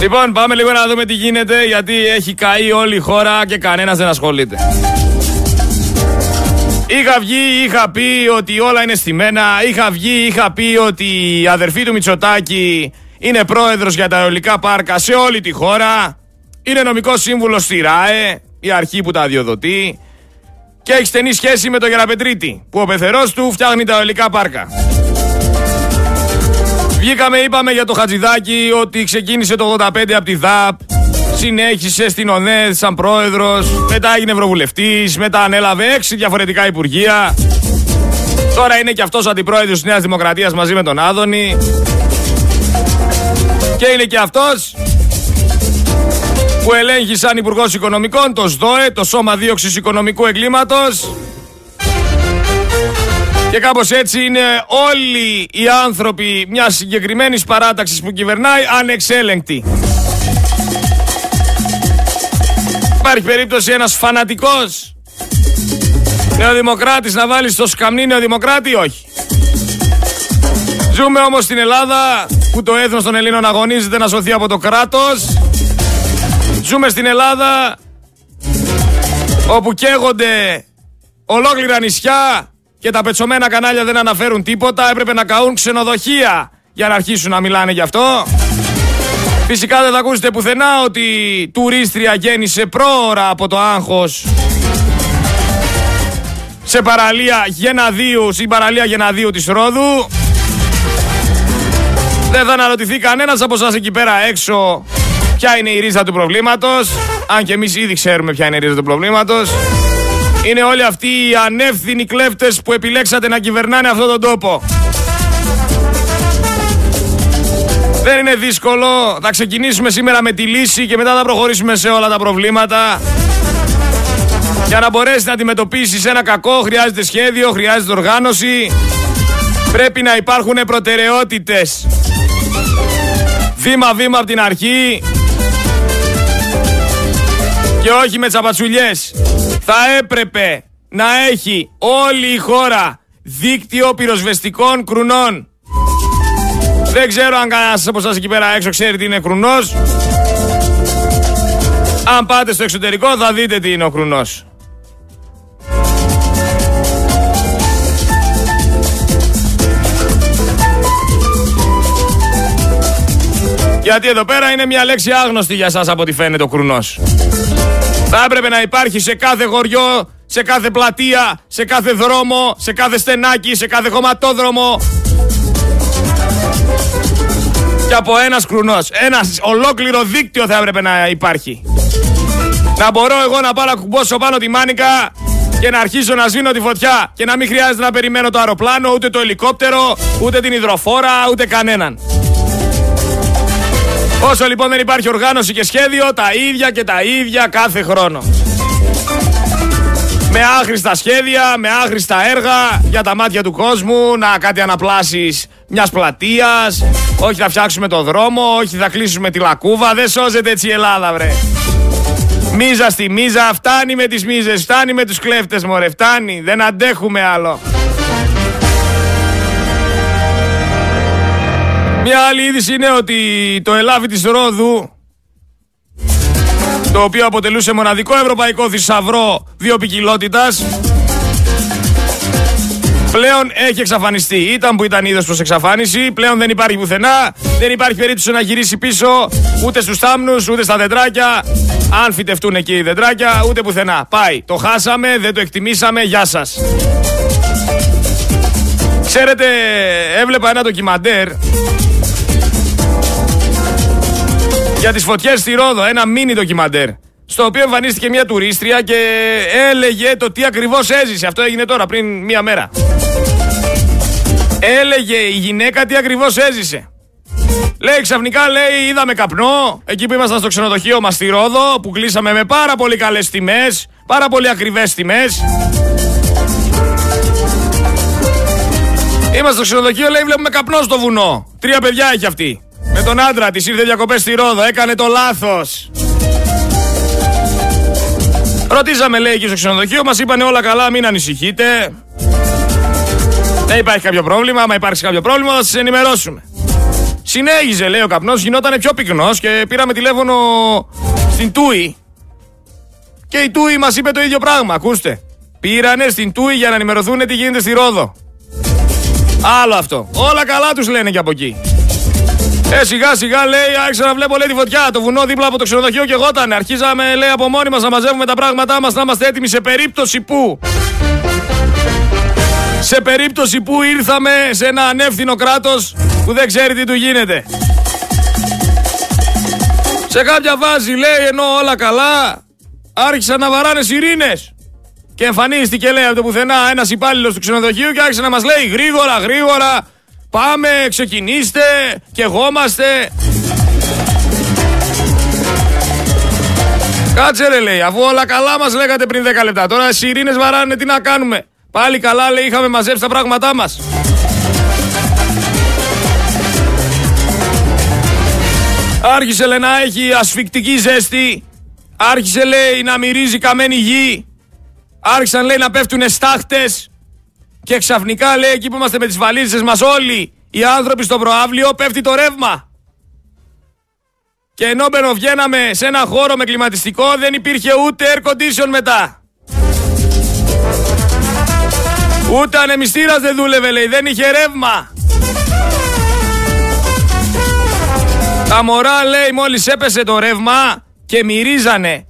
Λοιπόν, πάμε λίγο να δούμε τι γίνεται, γιατί έχει καεί όλη η χώρα και κανένας δεν ασχολείται. Είχα βγει, είχα πει ότι όλα είναι στημένα. Είχα βγει, είχα πει ότι η αδερφή του Μητσοτάκη είναι πρόεδρος για τα αεολικά πάρκα σε όλη τη χώρα. Είναι νομικός σύμβουλος στη ΡΑΕ, η αρχή που τα αδειοδοτεί. Και έχει στενή σχέση με τον Γεραπετρίτη, που ο πεθερός του φτιάχνει τα αεολικά πάρκα. Βγήκαμε, είπαμε για το Χατζηδάκι ότι ξεκίνησε το 85 από τη ΔΑΠ, συνέχισε στην ΟΝΕΔ σαν πρόεδρος, μετά έγινε ευρωβουλευτής, μετά ανέλαβε έξι διαφορετικά υπουργεία. Τώρα είναι και αυτός ο αντιπρόεδρος της Νέας Δημοκρατίας μαζί με τον Άδωνη. Και είναι και αυτός που ελέγχει σαν Υπουργός Οικονομικών το ΣΔΟΕ, το Σώμα Δίωξης Οικονομικού Εγκλήματος. Και κάπως έτσι είναι όλοι οι άνθρωποι μιας συγκεκριμένης παράταξης που κυβερνάει ανεξέλεγκτοι. Υπάρχει περίπτωση ένας φανατικός νεοδημοκράτης να βάλει στο σκαμνί νεοδημοκράτη, όχι; Ζούμε όμως στην Ελλάδα που το έθνος των Ελλήνων αγωνίζεται να σωθεί από το κράτος. Ζούμε στην Ελλάδα όπου καίγονται ολόκληρα νησιά και τα πετσωμένα κανάλια δεν αναφέρουν τίποτα. Έπρεπε να καούν ξενοδοχεία για να αρχίσουν να μιλάνε γι' αυτό. Φυσικά δεν θα ακούσετε πουθενά ότι τουρίστρια γέννησε πρόωρα από το άγχος σε παραλία Γεναδίου, στην παραλία Γεναδίου της Ρόδου. Δεν θα αναρωτηθεί κανένας από εσάς εκεί πέρα έξω ποια είναι η ρίζα του προβλήματος. Αν και εμείς ήδη ξέρουμε ποια είναι η ρίζα του προβλήματος. Είναι όλοι αυτοί οι ανεύθυνοι κλέφτες που επιλέξατε να κυβερνάνε αυτόν τον τόπο. Δεν είναι δύσκολο. Θα ξεκινήσουμε σήμερα με τη λύση και μετά θα προχωρήσουμε σε όλα τα προβλήματα. Για να μπορέσεις να αντιμετωπίσεις ένα κακό χρειάζεται σχέδιο, χρειάζεται οργάνωση. Πρέπει να υπάρχουν προτεραιότητες. Βήμα-βήμα από την αρχή. Και όχι με τσαπατσουλιές. Θα έπρεπε να έχει όλη η χώρα δίκτυο πυροσβεστικών κρουνών. Δεν ξέρω αν κανένας από εσάς εκεί πέρα έξω ξέρει τι είναι κρουνός. Αν πάτε στο εξωτερικό θα δείτε τι είναι ο κρουνός. Γιατί εδώ πέρα είναι μια λέξη άγνωστη για σας από ό,τι φαίνεται ο κρουνός. Θα έπρεπε να υπάρχει σε κάθε χωριό, σε κάθε πλατεία, σε κάθε δρόμο, σε κάθε στενάκι, σε κάθε χωματόδρομο. Και από ένας κρουνός. Ένας ολόκληρο δίκτυο θα έπρεπε να υπάρχει. Να μπορώ εγώ να πάω να κουμπώσω πάνω τη μάνικα και να αρχίσω να σβήνω τη φωτιά και να μην χρειάζεται να περιμένω το αεροπλάνο, ούτε το ελικόπτερο, ούτε την υδροφόρα, ούτε κανέναν. Όσο λοιπόν δεν υπάρχει οργάνωση και σχέδιο, τα ίδια και τα ίδια κάθε χρόνο. Με άχρηστα σχέδια, με άχρηστα έργα για τα μάτια του κόσμου, να κάτι αναπλάσεις μιας πλατείας, όχι θα φτιάξουμε το δρόμο, όχι θα κλείσουμε τη λακκούβα, δεν σώζεται έτσι η Ελλάδα βρε. Μίζα στη μίζα, φτάνει με τις μίζες, φτάνει με τους κλέφτες μωρέ, φτάνει, δεν αντέχουμε άλλο. Μια άλλη είδηση είναι ότι το ελάβει της Ρόδου το οποίο αποτελούσε μοναδικό ευρωπαϊκό θησαυρό βιοπικιλότητας πλέον έχει εξαφανιστεί. Ήταν που ήταν είδος προς εξαφάνιση, πλέον δεν υπάρχει πουθενά, δεν υπάρχει περίπτωση να γυρίσει πίσω ούτε στους θάμνους, ούτε στα δεντράκια, αν φυτευτούν εκεί οι δεντράκια, ούτε πουθενά. Πάει, το χάσαμε, δεν το εκτιμήσαμε, γεια σας. Ξέρετε, έβλεπα ένα ντοκιμαντέρ για τις φωτιές στη Ρόδο, ένα μίνι ντοκιμαντέρ. Στο οποίο εμφανίστηκε μια τουρίστρια και έλεγε το τι ακριβώς έζησε. Αυτό έγινε τώρα πριν μία μέρα. Έλεγε η γυναίκα τι ακριβώς έζησε. Λέει ξαφνικά λέει είδαμε καπνό εκεί που ήμασταν στο ξενοδοχείο μας στη Ρόδο που κλείσαμε με πάρα πολύ καλές τιμές, πάρα πολύ ακριβές τιμές. Είμαστε στο ξενοδοχείο λέει βλέπουμε καπνό στο βουνό. Τρία παιδιά έχει αυτή. Με τον άντρα της ήρθε διακοπές στη Ρόδο, έκανε το λάθος. Ρωτήσαμε λέει εκεί στο ξενοδοχείο, μας είπανε όλα καλά, μην ανησυχείτε. Δεν υπάρχει κάποιο πρόβλημα, άμα υπάρξει κάποιο πρόβλημα θα σας ενημερώσουμε. Συνέχιζε, λέει ο καπνός, γινόταν πιο πυκνός και πήραμε τηλέφωνο στην Τούι. Και η Τούι μας είπε το ίδιο πράγμα. Ακούστε. Πήρανε στην Τούι για να ενημερωθούν τι γίνεται στη Ρόδο. Άλλο αυτό. Όλα καλά τους λένε και από εκεί. Ε, σιγά σιγά λέει, άρχισα να βλέπω λέει τη φωτιά. Το βουνό δίπλα από το ξενοδοχείο και εγώ ήταν. Αρχίζαμε λέει από μόνοι μας να μαζεύουμε τα πράγματά μας, να είμαστε έτοιμοι σε περίπτωση που. Σε περίπτωση που ήρθαμε σε ένα ανεύθυνο κράτος που δεν ξέρει τι του γίνεται. Σε κάποια βάση λέει ενώ όλα καλά άρχισαν να βαράνε σιρήνες. Και εμφανίστηκε λέει από το πουθενά ένας υπάλληλος του ξενοδοχείου και άρχισε να μας λέει γρήγορα γρήγορα πάμε ξεκινήστε και εγώμαστε. Κάτσε ρε λέει αφού όλα καλά μας λέγατε πριν 10 λεπτά τώρα σιρήνες βαράνε τι να κάνουμε. Πάλι καλά λέει είχαμε μαζέψει τα πράγματά μας. Άρχισε λέει να έχει ασφικτική ζέστη. Άρχισε λέει να μυρίζει καμένη γη. Άρχισαν λέει να πέφτουν στάχτες. Και ξαφνικά λέει εκεί που είμαστε με τις βαλίτσες μας όλοι οι άνθρωποι στο προάβλιο πέφτει το ρεύμα. Και ενώ μπαινοβγαίναμε σε ένα χώρο με κλιματιστικό δεν υπήρχε ούτε air condition μετά. Ούτε ανεμιστήρας δεν δούλευε λέει, δεν είχε ρεύμα. Τα μωρά λέει μόλις έπεσε το ρεύμα και μυρίζανε.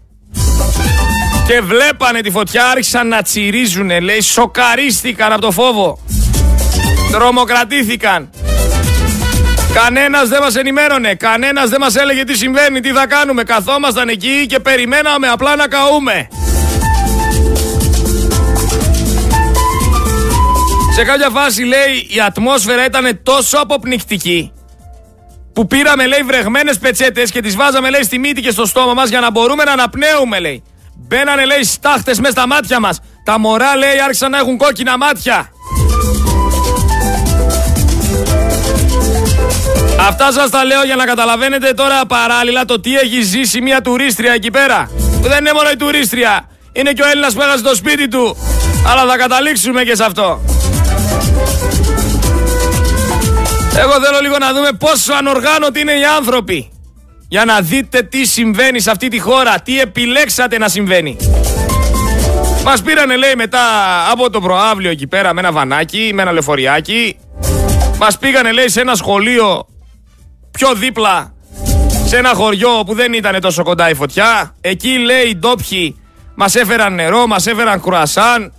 Και βλέπανε τη φωτιά, άρχισαν να τσιρίζουνε, λέει, σοκαρίστηκαν από το φόβο. Τρομοκρατήθηκαν. Κανένας δεν μας ενημέρωνε, κανένας δεν μας έλεγε τι συμβαίνει, τι θα κάνουμε. Καθόμασταν εκεί και περιμέναμε απλά να καούμε. Σε κάποια φάση λέει η ατμόσφαιρα ήταν τόσο αποπνικτική που πήραμε λέει βρεγμένες πετσέτες και τις βάζαμε λέει στη μύτη και στο στόμα μας για να μπορούμε να αναπνέουμε λέει. Μπαίνανε λέει στάχτες μέσα στα μάτια μας. Τα μωρά λέει άρχισαν να έχουν κόκκινα μάτια. Αυτά σας τα λέω για να καταλαβαίνετε τώρα παράλληλα το τι έχει ζήσει μια τουρίστρια εκεί πέρα. Που δεν είναι μόνο η τουρίστρια. Είναι και ο Έλληνας που έχασε το σπίτι του. Αλλά θα καταλήξουμε και σε αυτό. Εγώ θέλω λίγο να δούμε πόσο ανοργάνωτοι είναι οι άνθρωποι. Για να δείτε τι συμβαίνει σε αυτή τη χώρα, τι επιλέξατε να συμβαίνει. Μας πήρανε λέει μετά από το προάβλιο εκεί πέρα με ένα βανάκι, με ένα λεωφοριάκι. Μας πήγανε λέει σε ένα σχολείο πιο δίπλα σε ένα χωριό που δεν ήταν τόσο κοντά η φωτιά. Εκεί λέει οι ντόπιοι μας έφεραν νερό, μας έφεραν κρουασάν.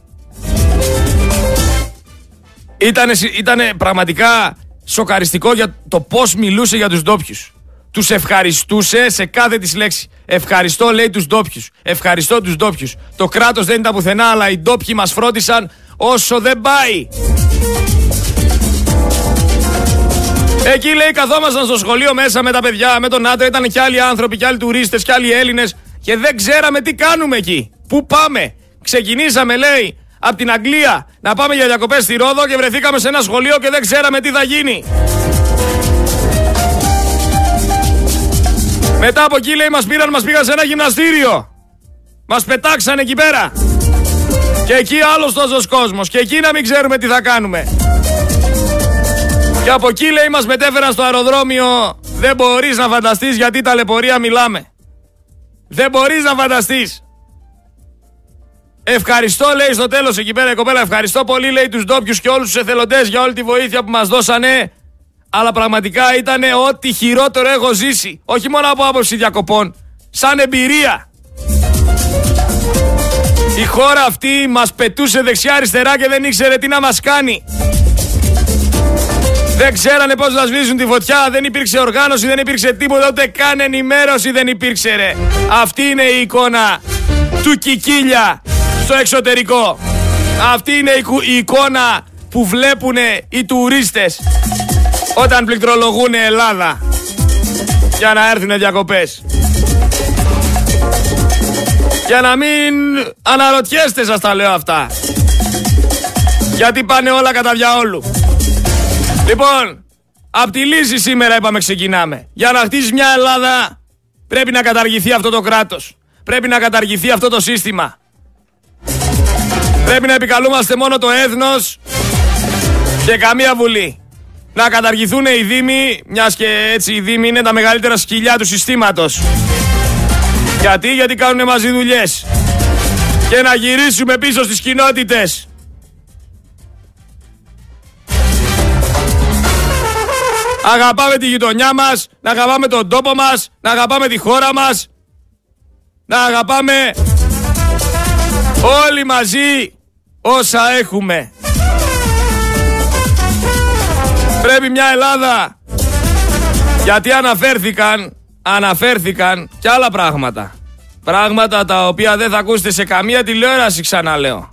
Ήτανε, ήτανε πραγματικά σοκαριστικό για το πώς μιλούσε για τους ντόπιους. Τους ευχαριστούσε σε κάθε της λέξη. Ευχαριστώ λέει τους ντόπιους. Ευχαριστώ τους ντόπιους. Το κράτος δεν ήταν πουθενά αλλά οι ντόπιοι μας φρόντισαν όσο δεν πάει. Εκεί λέει καθόμασταν στο σχολείο μέσα με τα παιδιά, με τον άντρα, ήταν και άλλοι άνθρωποι και άλλοι τουρίστες και άλλοι Έλληνες και δεν ξέραμε τι κάνουμε εκεί. Πού πάμε. Ξεκινήσαμε λέει από την Αγγλία να πάμε για διακοπές στη Ρόδο και βρεθήκαμε σε ένα σχολείο και δεν ξέραμε τι θα γίνει. Μετά από εκεί λέει μας πήραν, μας πήγαν σε ένα γυμναστήριο. Μας πετάξαν εκεί πέρα. Και εκεί άλλος τόσος κόσμος. Και εκεί να μην ξέρουμε τι θα κάνουμε. Και από εκεί λέει μας μετέφεραν στο αεροδρόμιο. Δεν μπορείς να φανταστείς γιατί ταλαιπωρία μιλάμε. Δεν μπορείς να φανταστείς. Ευχαριστώ, λέει στο τέλος εκεί πέρα η κοπέλα. Ευχαριστώ πολύ, λέει τους ντόπιους και όλους τους εθελοντές για όλη τη βοήθεια που μας δώσανε. Αλλά πραγματικά ήταν ό,τι χειρότερο έχω ζήσει. Όχι μόνο από άποψη διακοπών. Σαν εμπειρία. Η χώρα αυτή μας πετούσε δεξιά-αριστερά και δεν ήξερε τι να μας κάνει. Δεν ξέρανε πώς να σβήσουν τη φωτιά, δεν υπήρξε οργάνωση, δεν υπήρξε τίποτα, ούτε καν ενημέρωση δεν υπήρξε ρε. Αυτή είναι η εικόνα του Κικίλια στο εξωτερικό. Αυτή είναι η εικόνα που βλέπουν οι τουρίστες όταν πληκτρολογούν Ελλάδα για να έρθουν διακοπές. Για να μην αναρωτιέστε σας τα λέω αυτά. Γιατί πάνε όλα κατά διαόλου. Λοιπόν, από τη λύση σήμερα είπαμε ξεκινάμε. Για να χτίσει μια Ελλάδα πρέπει να καταργηθεί αυτό το κράτος. Πρέπει να καταργηθεί αυτό το σύστημα. Πρέπει να επικαλούμαστε μόνο το έθνος και καμία βουλή. Να καταργηθούν οι δήμοι, μιας και έτσι οι δήμοι είναι τα μεγαλύτερα σκυλιά του συστήματος. Γιατί, γιατί κάνουν μαζί δουλειές. Και να γυρίσουμε πίσω στις κοινότητες. Αγαπάμε τη γειτονιά μας, να αγαπάμε τον τόπο μας, να αγαπάμε τη χώρα μας, να αγαπάμε όλοι μαζί όσα έχουμε. Πρέπει μια Ελλάδα, γιατί αναφέρθηκαν, αναφέρθηκαν και άλλα πράγματα. Πράγματα τα οποία δεν θα ακούσετε σε καμία τηλεόραση ξαναλέω.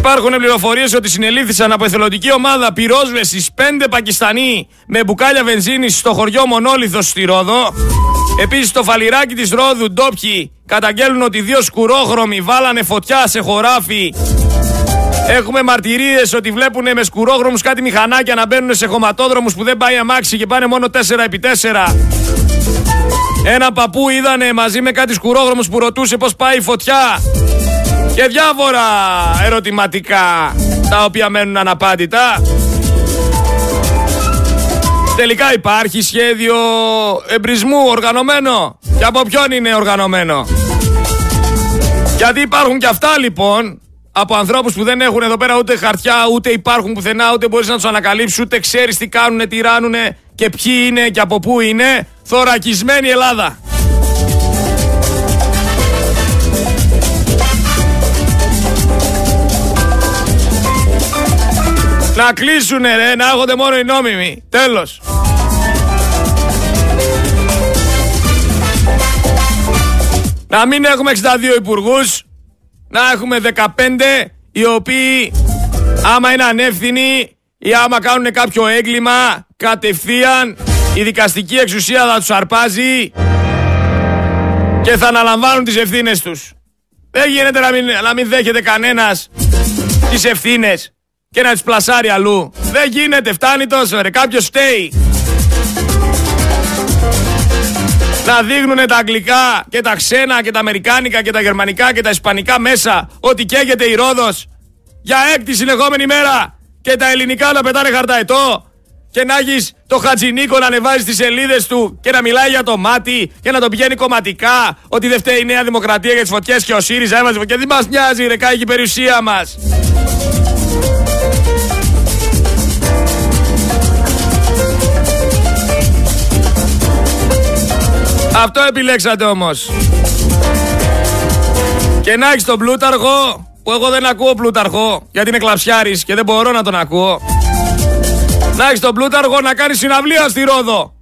Υπάρχουν πληροφορίες ότι συνελήφθησαν από εθελοντική ομάδα πυρόσβεσης πέντε Πακιστανοί με μπουκάλια βενζίνης στο χωριό Μονόλιθος στη Ρόδο. Επίσης, στο φαλιράκι της Ρόδου ντόπιοι καταγγέλνουν ότι δύο σκουρόχρωμοι βάλανε φωτιά σε χωράφι. Έχουμε μαρτυρίες ότι βλέπουν με σκουρόχρωμους κάτι μηχανάκια να μπαίνουν σε χωματόδρομους που δεν πάει αμάξι και πάνε μόνο 4x4. Ένα παππού είδανε μαζί με κάτι σκουρόχρωμους που ρωτούσε πώς πάει η φωτιά και διάφορα ερωτηματικά τα οποία μένουν αναπάντητα. Τελικά υπάρχει σχέδιο εμπρισμού οργανωμένο. Και από ποιον είναι οργανωμένο; Γιατί υπάρχουν και αυτά λοιπόν από ανθρώπους που δεν έχουν εδώ πέρα ούτε χαρτιά, ούτε υπάρχουν πουθενά, ούτε μπορείς να τους ανακαλύψεις, ούτε ξέρεις τι κάνουνε, τι ράνουνε και ποιοι είναι και από πού είναι. Θωρακισμένη Ελλάδα. Να κλείσουνε ρε, να έχονται μόνο οι νόμιμοι. Τέλος. Να μην έχουμε 62 υπουργούς, να έχουμε 15 οι οποίοι άμα είναι ανεύθυνοι ή άμα κάνουν κάποιο έγκλημα κατευθείαν η δικαστική εξουσία θα τους αρπάζει και θα αναλαμβάνουν τις ευθύνες τους. Δεν γίνεται να μην, να μην δέχεται κανένας τις ευθύνες και να τις πλασάρει αλλού. Δεν γίνεται, φτάνει τόσο ρε, κάποιος φταίει. Να δείχνουν τα αγγλικά και τα ξένα και τα αμερικάνικα και τα γερμανικά και τα ισπανικά μέσα ότι καίγεται η Ρόδος για έκτη συνεχόμενη μέρα και τα ελληνικά να πετάνε χαρταετό και να έχεις το Χατζινίκο να ανεβάζει τις σελίδες του και να μιλάει για το μάτι και να το πηγαίνει κομματικά ότι δεν φταίει η Νέα Δημοκρατία για τις φωτιές και ο ΣΥΡΙΖΑ έβαζε και δεν μας νοιάζει, ρε, κάγει η περιουσία μας. Αυτό επιλέξατε όμως. Και να έχεις τον Πλούταρχο, που εγώ δεν ακούω Πλούταρχο, γιατί είναι κλαψιάρης και δεν μπορώ να τον ακούω. Να έχεις τον Πλούταρχο να κάνει συναυλία στη Ρόδο.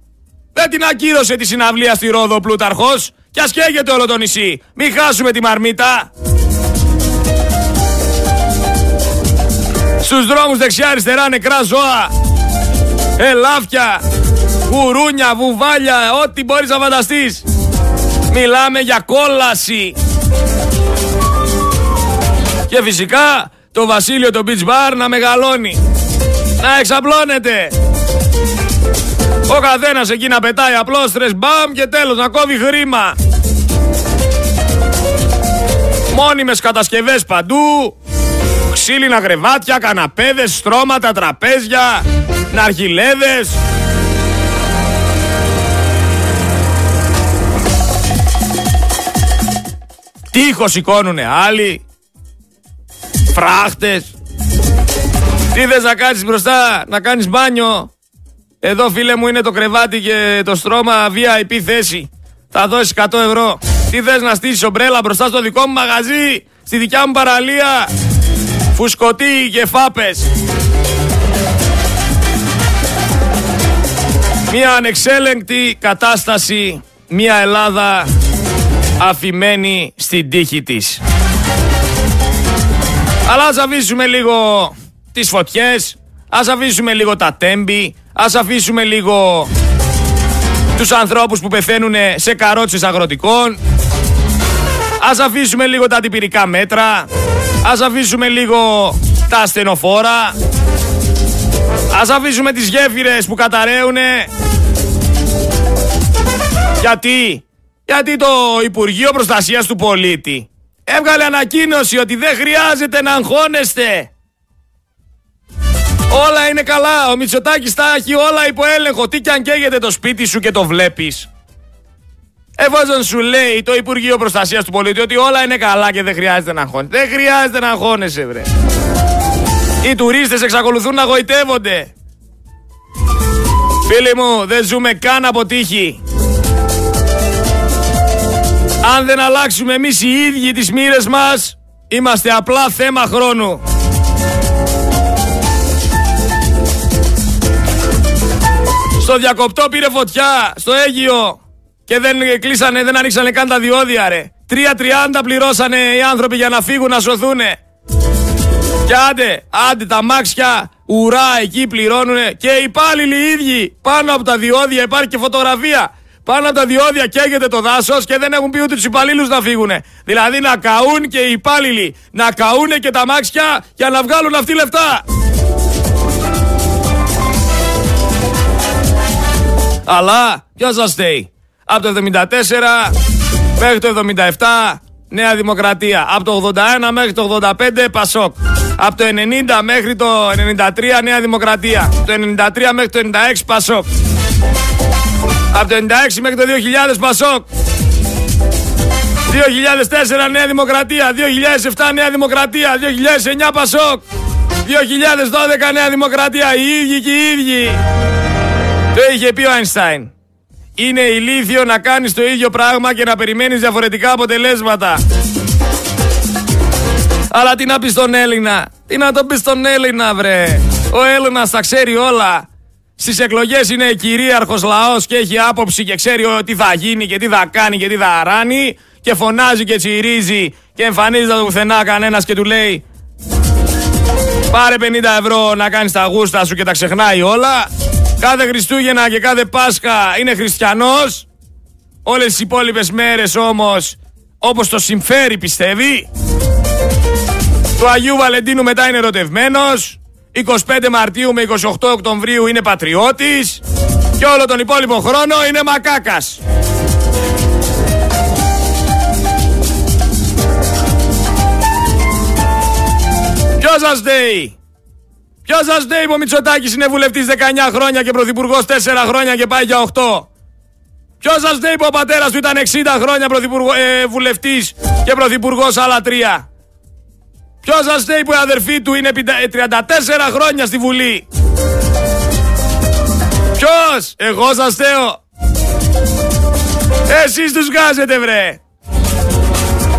Δεν την ακύρωσε τη συναυλία στη Ρόδο ο Πλούταρχος και ας καίγεται όλο το νησί. Μην χάσουμε τη μαρμίτα. Στους δρόμους δεξιά-αριστερά νεκρά ζώα. Ελάφια, γουρούνια, βουβάλια, ό,τι μπορείς να φανταστείς. Μιλάμε για κόλαση. Και φυσικά το Βασίλειο το Beach Bar να μεγαλώνει. Να εξαπλώνεται. Ο καθένας εκεί να πετάει απλώστρες μπαμ και τέλος να κόβει χρήμα. Μόνιμες κατασκευές παντού. Ξύλινα γρεβάτια, καναπέδες, στρώματα, τραπέζια, ναργιλέδες. Τείχος σηκώνουνε άλλοι. Φράχτες. Τι θες να κάτσεις μπροστά, να κάνεις μπάνιο. Εδώ φίλε μου είναι το κρεβάτι και το στρώμα VIP θέση. Θα δώσεις 100 ευρώ. Τι θες να στήσεις ομπρέλα μπροστά στο δικό μου μαγαζί, στη δικιά μου παραλία. Φουσκωτή και φάπες. Μια ανεξέλεγκτη κατάσταση, μια Ελλάδα αφημένη στην τύχη της. Αλλά ας αφήσουμε λίγο τις φωτιές, ας αφήσουμε λίγο τα τέμπη, ας αφήσουμε λίγο τους ανθρώπους που πεθαίνουν σε καρότσες αγροτικών, ας αφήσουμε λίγο τα αντιπυρικά μέτρα, ας αφήσουμε λίγο τα ασθενοφόρα, ας αφήσουμε τις γέφυρες που καταραίουνε. Γιατί, γιατί το Υπουργείο Προστασίας του Πολίτη έβγαλε ανακοίνωση ότι δεν χρειάζεται να αγχώνεστε. Όλα είναι καλά. Ο Μητσοτάκης τα έχει όλα υπό έλεγχο. Τι κι αν καίγεται το σπίτι σου και το βλέπεις. Εφόσον σου λέει το Υπουργείο Προστασίας του Πολίτη ότι όλα είναι καλά και δεν χρειάζεται να αγχώνεσαι. Δεν χρειάζεται να αγχώνεσαι, βρε. Οι τουρίστες εξακολουθούν να γοητεύονται. Φίλοι μου, δεν ζούμε καν από τύχη. Αν δεν αλλάξουμε εμείς οι ίδιοι τις μοίρες μας, είμαστε απλά θέμα χρόνου. Στο διακοπτό πήρε φωτιά, στο Αίγιο και δεν κλείσανε, δεν ανοίξανε καν τα διόδια ρε. 3.30 πληρώσανε οι άνθρωποι για να φύγουν να σωθούνε. Και άντε, άντε τα μάξια ουρά εκεί πληρώνουνε και οι υπάλληλοι οι ίδιοι πάνω από τα διόδια υπάρχει και φωτογραφία. Πάνω από τα διόδια καίγεται το δάσος και δεν έχουν πει ούτε τους υπαλλήλους να φύγουν. Δηλαδή να καούν και οι υπάλληλοι. Να καούν και τα μάξια για να βγάλουν αυτοί λεφτά. Αλλά ποιος σα στέει; Από το 74 μέχρι το 77 Νέα Δημοκρατία. Από το 81 μέχρι το 85 Πασόκ. Από το 90 μέχρι το 93 Νέα Δημοκρατία. Το 93 μέχρι το 96 Πασόκ. Από το 96 μέχρι το 2000 Πασόκ. 2004 Νέα Δημοκρατία. 2007 Νέα Δημοκρατία. 2009 Πασόκ. 2012 Νέα Δημοκρατία. Οι ίδιοι και οι ίδιοι. Το είχε πει ο Αϊνστάιν. Είναι ηλίθιο να κάνεις το ίδιο πράγμα και να περιμένεις διαφορετικά αποτελέσματα. Αλλά τι να πεις στον Έλληνα; Τι να το πεις στον Έλληνα βρε; Ο Έλληνας τα ξέρει όλα. Στις εκλογές είναι κυρίαρχος λαός και έχει άποψη και ξέρει τι θα γίνει και τι θα κάνει και τι θα αράνει. Και φωνάζει και τσιρίζει και εμφανίζεται το πουθενά κανένας και του λέει Πάρε 50 ευρώ να κάνεις τα γούστα σου και τα ξεχνάει όλα. Κάθε Χριστούγεννα και κάθε Πάσχα είναι χριστιανός. Όλες τις υπόλοιπες μέρες όμως όπως το συμφέρει πιστεύει. Του Αγίου Βαλεντίνου μετά είναι ερωτευμένος. 25 Μαρτίου με 28 Οκτωβρίου είναι πατριώτης. Και όλο τον υπόλοιπο χρόνο είναι μακάκας. Ποιος σας λέει Ποιος σας λέει που ο Μητσοτάκης είναι βουλευτής 19 χρόνια και πρωθυπουργός 4 χρόνια και πάει για 8. Ποιος σας λέει που ο πατέρας του ήταν 60 χρόνια ε, βουλευτής και πρωθυπουργός άλλα 3. Ποιος σας λέει που η αδερφή του είναι 34 ε, χρόνια στη Βουλή; Ποιος, εγώ σας θέω. Εσείς τους βγάζετε βρε.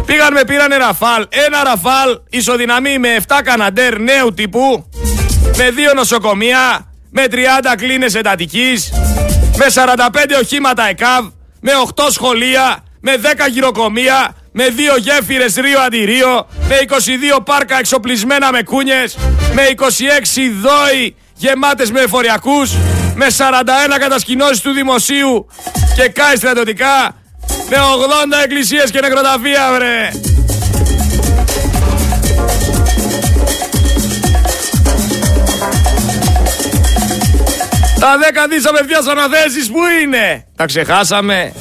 Πήγαν με πήρανε ραφάλ. Ένα ραφάλ ισοδυναμεί με 7 καναντέρ νέου τύπου με δύο νοσοκομεία, με 30 κλίνες εντατικής, με 45 οχήματα ΕΚΑΒ, με 8 σχολεία, με 10 γυροκομεία, με 2 γέφυρες Ρίο Αντιρίο, με 22 πάρκα εξοπλισμένα με κούνιες, με 26 δόοι γεμάτες με εφοριακούς, με 41 κατασκηνώσεις του δημοσίου και κάη στρατιωτικά, με 80 εκκλησίες και νεκροταφεία βρε. Τα 10 δις απευθείας αναθέσεις που είναι; Τα ξεχάσαμε.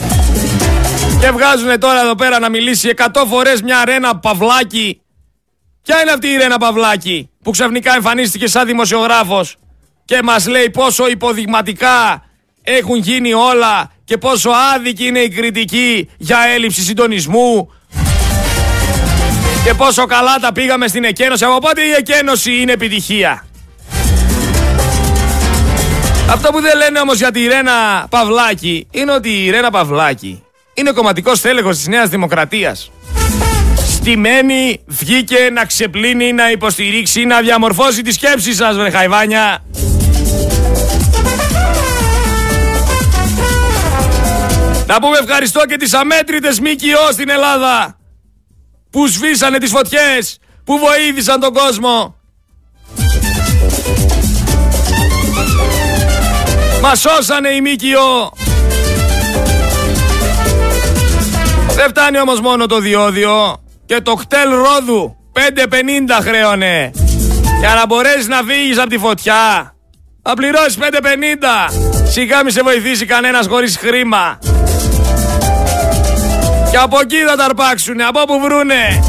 Και βγάζουν τώρα εδώ πέρα να μιλήσει 100 φορές μια Ρένα Παυλάκη. Ποια είναι αυτή η Ρένα Παυλάκη που ξαφνικά εμφανίστηκε σαν δημοσιογράφος και μας λέει πόσο υποδειγματικά έχουν γίνει όλα και πόσο άδικη είναι η κριτική για έλλειψη συντονισμού και πόσο καλά τα πήγαμε στην εκένωση. Από πότε η εκένωση είναι επιτυχία; Αυτό που δεν λένε όμως για τη Ρένα Παυλάκη είναι ότι η Ρένα Παυλάκη είναι κομματικός τέλεχος της Νέας Δημοκρατίας. Στημένη βγήκε να ξεπλύνει, να υποστηρίξει, να διαμορφώσει τη σκέψη σας βρε χαϊβάνια. Να πούμε ευχαριστώ και τις αμέτρητες ΜΚΟ στην Ελλάδα που σβήσανε τις φωτιές, που βοήθησαν τον κόσμο. Μας σώσανε οι ΜΚΟ. Δεν φτάνει όμως μόνο το διόδιο και το κτέλ ρόδου 5.50 χρέωνε για να μπορέσεις να φύγεις από τη φωτιά. Θα πληρώσεις 5.50. Σιγά μη σε βοηθήσει κανένας χωρίς χρήμα. Και από εκεί θα τα αρπάξουνε, από όπου βρούνε.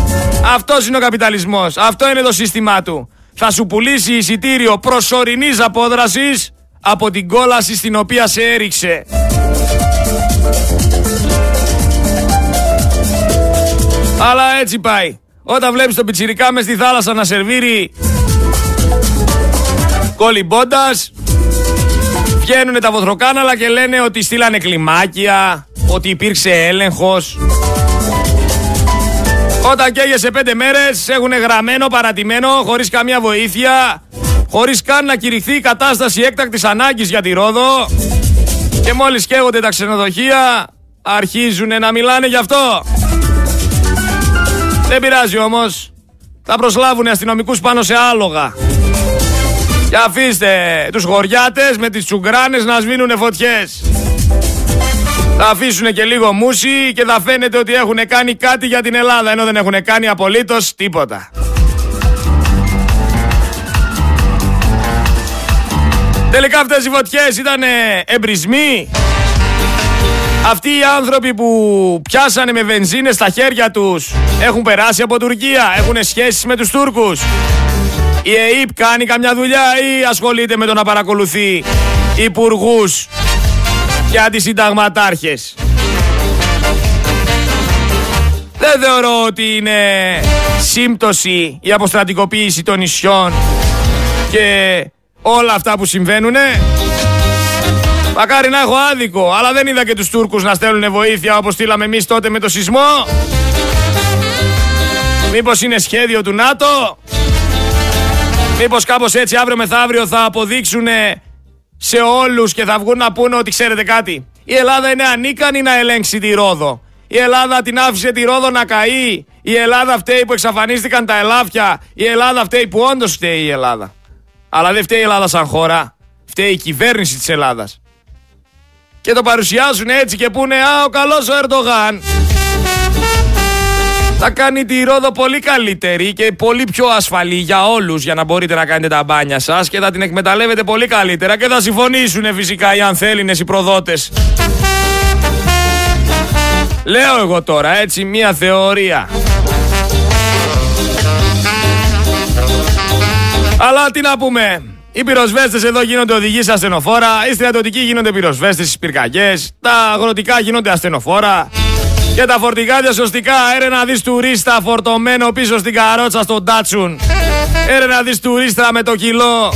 Αυτός είναι ο καπιταλισμός. Αυτό είναι το σύστημά του. Θα σου πουλήσει εισιτήριο προσωρινής απόδρασης από την κόλαση στην οποία σε έριξε. Αλλά έτσι πάει. Όταν βλέπεις τον πιτσιρικά μες στη θάλασσα να σερβίρει κολυμπώντας, βγαίνουν τα βοθροκάναλα και λένε ότι στείλανε κλιμάκια, ότι υπήρξε έλεγχος. Όταν καίγεσαι πέντε μέρες έχουν γραμμένο, παρατημένο, χωρίς καμία βοήθεια, χωρίς καν να κηρυχθεί η κατάσταση έκτακτης ανάγκης για τη Ρόδο και μόλις καίγονται τα ξενοδοχεία αρχίζουν να μιλάνε γι' αυτό. Δεν πειράζει όμως. Θα προσλάβουν αστυνομικούς πάνω σε άλογα. Και αφήστε τους χωριάτες με τις τσουγκράνες να σβήνουν φωτιές. Θα αφήσουν και λίγο μουσι και θα φαίνεται ότι έχουν κάνει κάτι για την Ελλάδα ενώ δεν έχουν κάνει απολύτως τίποτα. Τελικά αυτές οι φωτιές ήταν εμπρισμοί. Αυτοί οι άνθρωποι που πιάσανε με βενζίνες στα χέρια τους έχουν περάσει από Τουρκία, έχουν σχέσεις με τους Τούρκους. Η ΕΕΠ κάνει καμιά δουλειά ή ασχολείται με το να παρακολουθεί υπουργούς και αντισυνταγματάρχες; Δεν θεωρώ ότι είναι σύμπτωση η αποστρατικοποίηση των νησιών και όλα αυτά που συμβαίνουνε. Μακάρι να έχω άδικο, αλλά δεν είδα και τους Τούρκους να στέλνουν βοήθεια όπως στείλαμε εμείς τότε με το σεισμό. Μήπως είναι σχέδιο του ΝΑΤΟ; Μήπως κάπως έτσι αύριο μεθαύριο θα αποδείξουν σε όλους και θα βγουν να πούνε ότι ξέρετε κάτι. Η Ελλάδα είναι ανίκανη να ελέγξει τη Ρόδο. Η Ελλάδα την άφησε τη Ρόδο να καεί. Η Ελλάδα φταίει που εξαφανίστηκαν τα ελάφια. Η Ελλάδα φταίει που όντως φταίει η Ελλάδα. Αλλά δεν φταίει η Ελλάδα σαν χώρα. Φταίει η κυβέρνηση της Ελλάδας. Και το παρουσιάζουν έτσι και πούνε «Α, ο καλός ο Ερντογάν» θα κάνει τη Ρόδο πολύ καλύτερη και πολύ πιο ασφαλή για όλους για να μπορείτε να κάνετε τα μπάνια σας και θα την εκμεταλλεύετε πολύ καλύτερα και θα συμφωνήσουν φυσικά οι ανθέλινες οι προδότες. Λέω εγώ τώρα έτσι μία θεωρία. Αλλά τι να πούμε. Οι πυροσβέστες εδώ γίνονται οδηγοί σε ασθενοφόρα, οι στρατιωτικοί γίνονται πυροσβέστες στις πυρκαγιές, τα αγροτικά γίνονται ασθενοφόρα, και τα φορτηγά διασωστικά, έρε να δεις τουρίστα φορτωμένο πίσω στην καρότσα στον Τάτσουν. Έρε να δεις τουρίστα με το κιλό.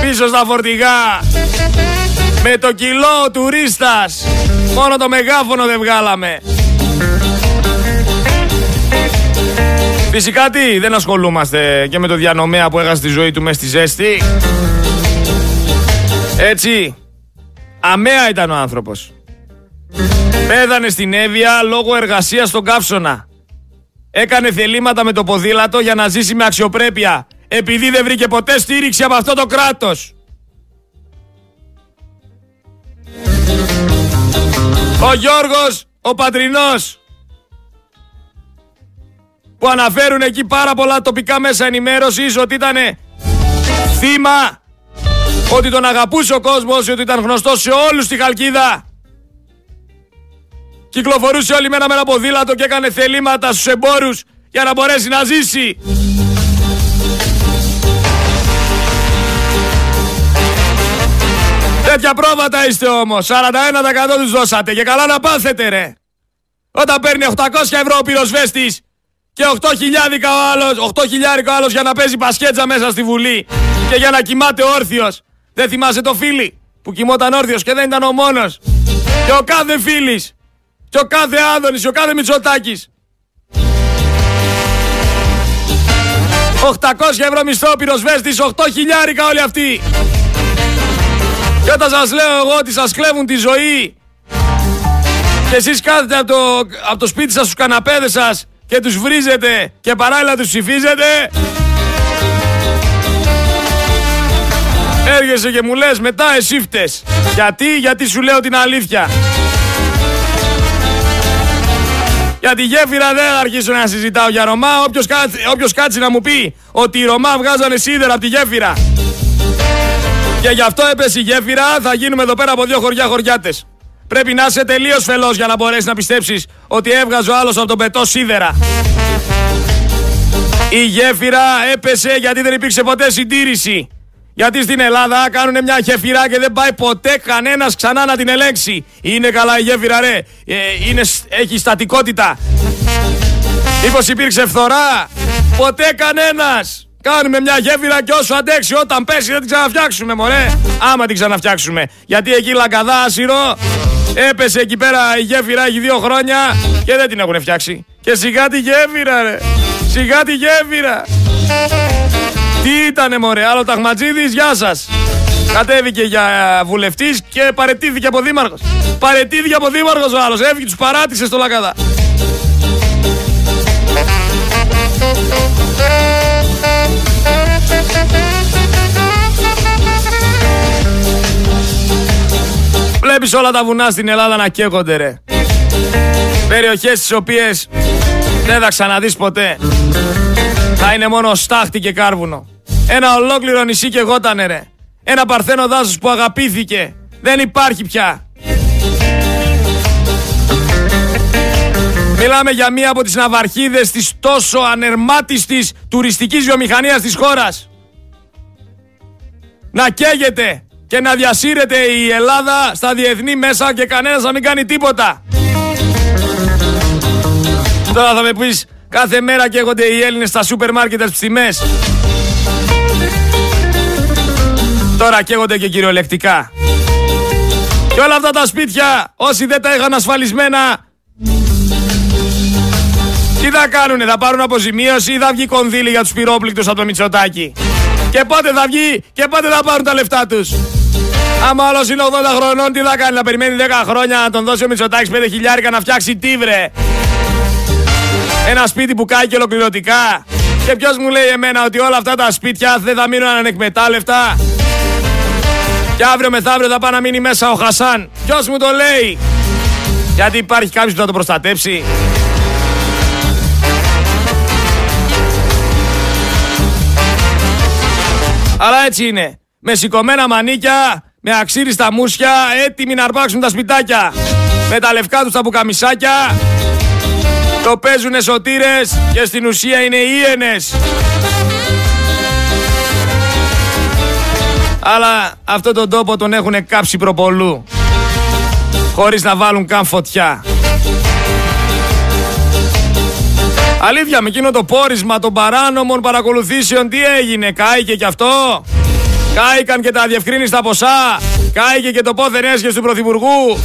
Πίσω στα φορτηγά. Με το κιλό τουρίστας. Μόνο το μεγάφωνο δεν βγάλαμε. Φυσικά τι, δεν ασχολούμαστε και με το διανομέα που έχασε τη ζωή του μέσα στη ζέστη. Έτσι, Αμαία ήταν ο άνθρωπος. Πέθανε στην Εύβοια λόγω εργασίας στον Κάψονα. Έκανε θελήματα με το ποδήλατο για να ζήσει με αξιοπρέπεια. Επειδή δεν βρήκε ποτέ στήριξη από αυτό το κράτος. Ο Γιώργος, ο Πατρινός. Που αναφέρουν εκεί πάρα πολλά τοπικά μέσα ενημέρωσης ότι ήταν θύμα ότι τον αγαπούσε ο κόσμος, ότι ήταν γνωστό σε όλους στη Χαλκίδα. Κυκλοφορούσε όλη μέρα με ένα ποδήλατο και έκανε θελήματα στους εμπόρους για να μπορέσει να ζήσει. Τέτοια πρόβατα είστε όμως. 41% τους δώσατε και καλά να πάθετε ρε. Όταν παίρνει 800 ευρώ ο πυροσβέστης και 8 χιλιάρικα ο άλλος, 8 χιλιάρικα ο άλλος για να παίζει πασκέτσα μέσα στη Βουλή και για να κοιμάται όρθιος. Δεν θυμάσαι το φίλι που κοιμόταν όρθιος και δεν ήταν ο μόνος. Και ο κάθε φίλης. Και ο κάθε Άδωνης. Και ο κάθε Μητσοτάκης. 800 ευρώ μισθό πυροσβέστης. 8 χιλιάρικα όλοι αυτοί. Και όταν σας λέω εγώ ότι σας κλέβουν τη ζωή και εσείς κάθετε από το, από το σπίτι σας στους καναπέδες σας και τους βρίζετε και παράλληλα τους ψηφίζετε Έρχεσαι και μου λες μετά εσύ φταίς. Γιατί, γιατί σου λέω την αλήθεια. Για τη γέφυρα δεν θα αρχίσω να συζητάω για Ρωμά. Όποιος κάτσει, όποιος κάτσει να μου πει ότι οι Ρωμά βγάζανε σίδερα από τη γέφυρα. Και γι' αυτό έπεσε η γέφυρα, θα γίνουμε εδώ πέρα από δύο χωριά χωριάτες. Πρέπει να είσαι τελείως φελός για να μπορέσεις να πιστέψεις ότι έβγαζε ο άλλος από τον πετό σίδερα. Η γέφυρα έπεσε γιατί δεν υπήρξε ποτέ συντήρηση. Γιατί στην Ελλάδα κάνουν μια γέφυρα και δεν πάει ποτέ κανένας ξανά να την ελέγξει. Είναι καλά η γέφυρα, ρε. Ε, είναι, έχει στατικότητα. Μήπως υπήρξε φθορά; Ποτέ κανένας. Κάνουμε μια γέφυρα και όσο αντέξει όταν πέσει δεν την ξαναφτιάξουμε, μωρέ. Άμα την ξαναφτιάξουμε. Γιατί εκεί λαγκαδά άσυρο έπεσε εκεί πέρα η γέφυρα έχει δύο χρόνια και δεν την έχουν φτιάξει. Και σιγά τη γέφυρα, ρε. Σιγά τη γέφυρα. Τι ήτανε μωρέ, άλλο ταχματζίδης, γεια σας. Κατέβηκε για βουλευτής και παρετήθηκε από δήμαρχος. Παρετήθηκε από δήμαρχος ο άλλος, έφυγε τους παράτησε στο Λακαδά. Βλέπεις όλα τα βουνά στην Ελλάδα να καίγονται ρε. Περιοχές τις οποίες δεν θα ξαναδείς ποτέ. Θα είναι μόνο στάχτη και κάρβουνο. Ένα ολόκληρο νησί και γότανε ρε. Ένα παρθένο δάσος που αγαπήθηκε. Δεν υπάρχει πια. Μιλάμε για μία από τις ναυαρχίδες της τόσο ανερμάτιστης τουριστικής βιομηχανίας της χώρας. Να καίγεται και να διασύρεται η Ελλάδα στα διεθνή μέσα και κανένας να μην κάνει τίποτα. Τώρα θα με πεις κάθε μέρα καίγονται οι Έλληνες στα σούπερ μάρκετ τις ψημές. Τώρα καίγονται και κυριολεκτικά. Και όλα αυτά τα σπίτια, όσοι δεν τα είχαν ασφαλισμένα, τι θα κάνουνε, θα πάρουν αποζημίωση ή θα βγει κονδύλι για τους πυρόπληκτους από το Μητσοτάκι. Και πότε θα βγει και πότε θα πάρουν τα λεφτά τους; Άμα άλλος είναι 80 χρονών, τι θα κάνει, να περιμένει 10 χρόνια να τον δώσει ο Μητσοτάκης 5 χιλιάρικα να φτιάξει τι βρε. Ένα σπίτι που κάει και ολοκληρωτικά. Και ποιος μου λέει εμένα ότι όλα αυτά τα σπίτια δεν θα μείνουν ανεκμετάλλευτα. Και αύριο μεθαύριο θα πάει να μείνει μέσα ο Χασάν. Ποιος μου το λέει; Γιατί υπάρχει κάποιος που θα το προστατέψει. Αλλά έτσι είναι. Με σηκωμένα μανίκια, με αξίριστα μουσια, έτοιμοι να αρπάξουν τα σπιτάκια. Με τα λευκά τους τα πουκαμισάκια. Το παίζουνε σωτήρες και στην ουσία είναι ίενες. Αλλά αυτό τον τόπο τον έχουν κάψει προπολού. Χωρίς να βάλουν καν φωτιά. Αλήθεια, με εκείνο το πόρισμα των παράνομων παρακολουθήσεων τι έγινε, κάηκε κι αυτό; Κάηκαν και τα διευκρίνηστα ποσά. Κάηκε και το πόθεν έσχες του Πρωθυπουργού.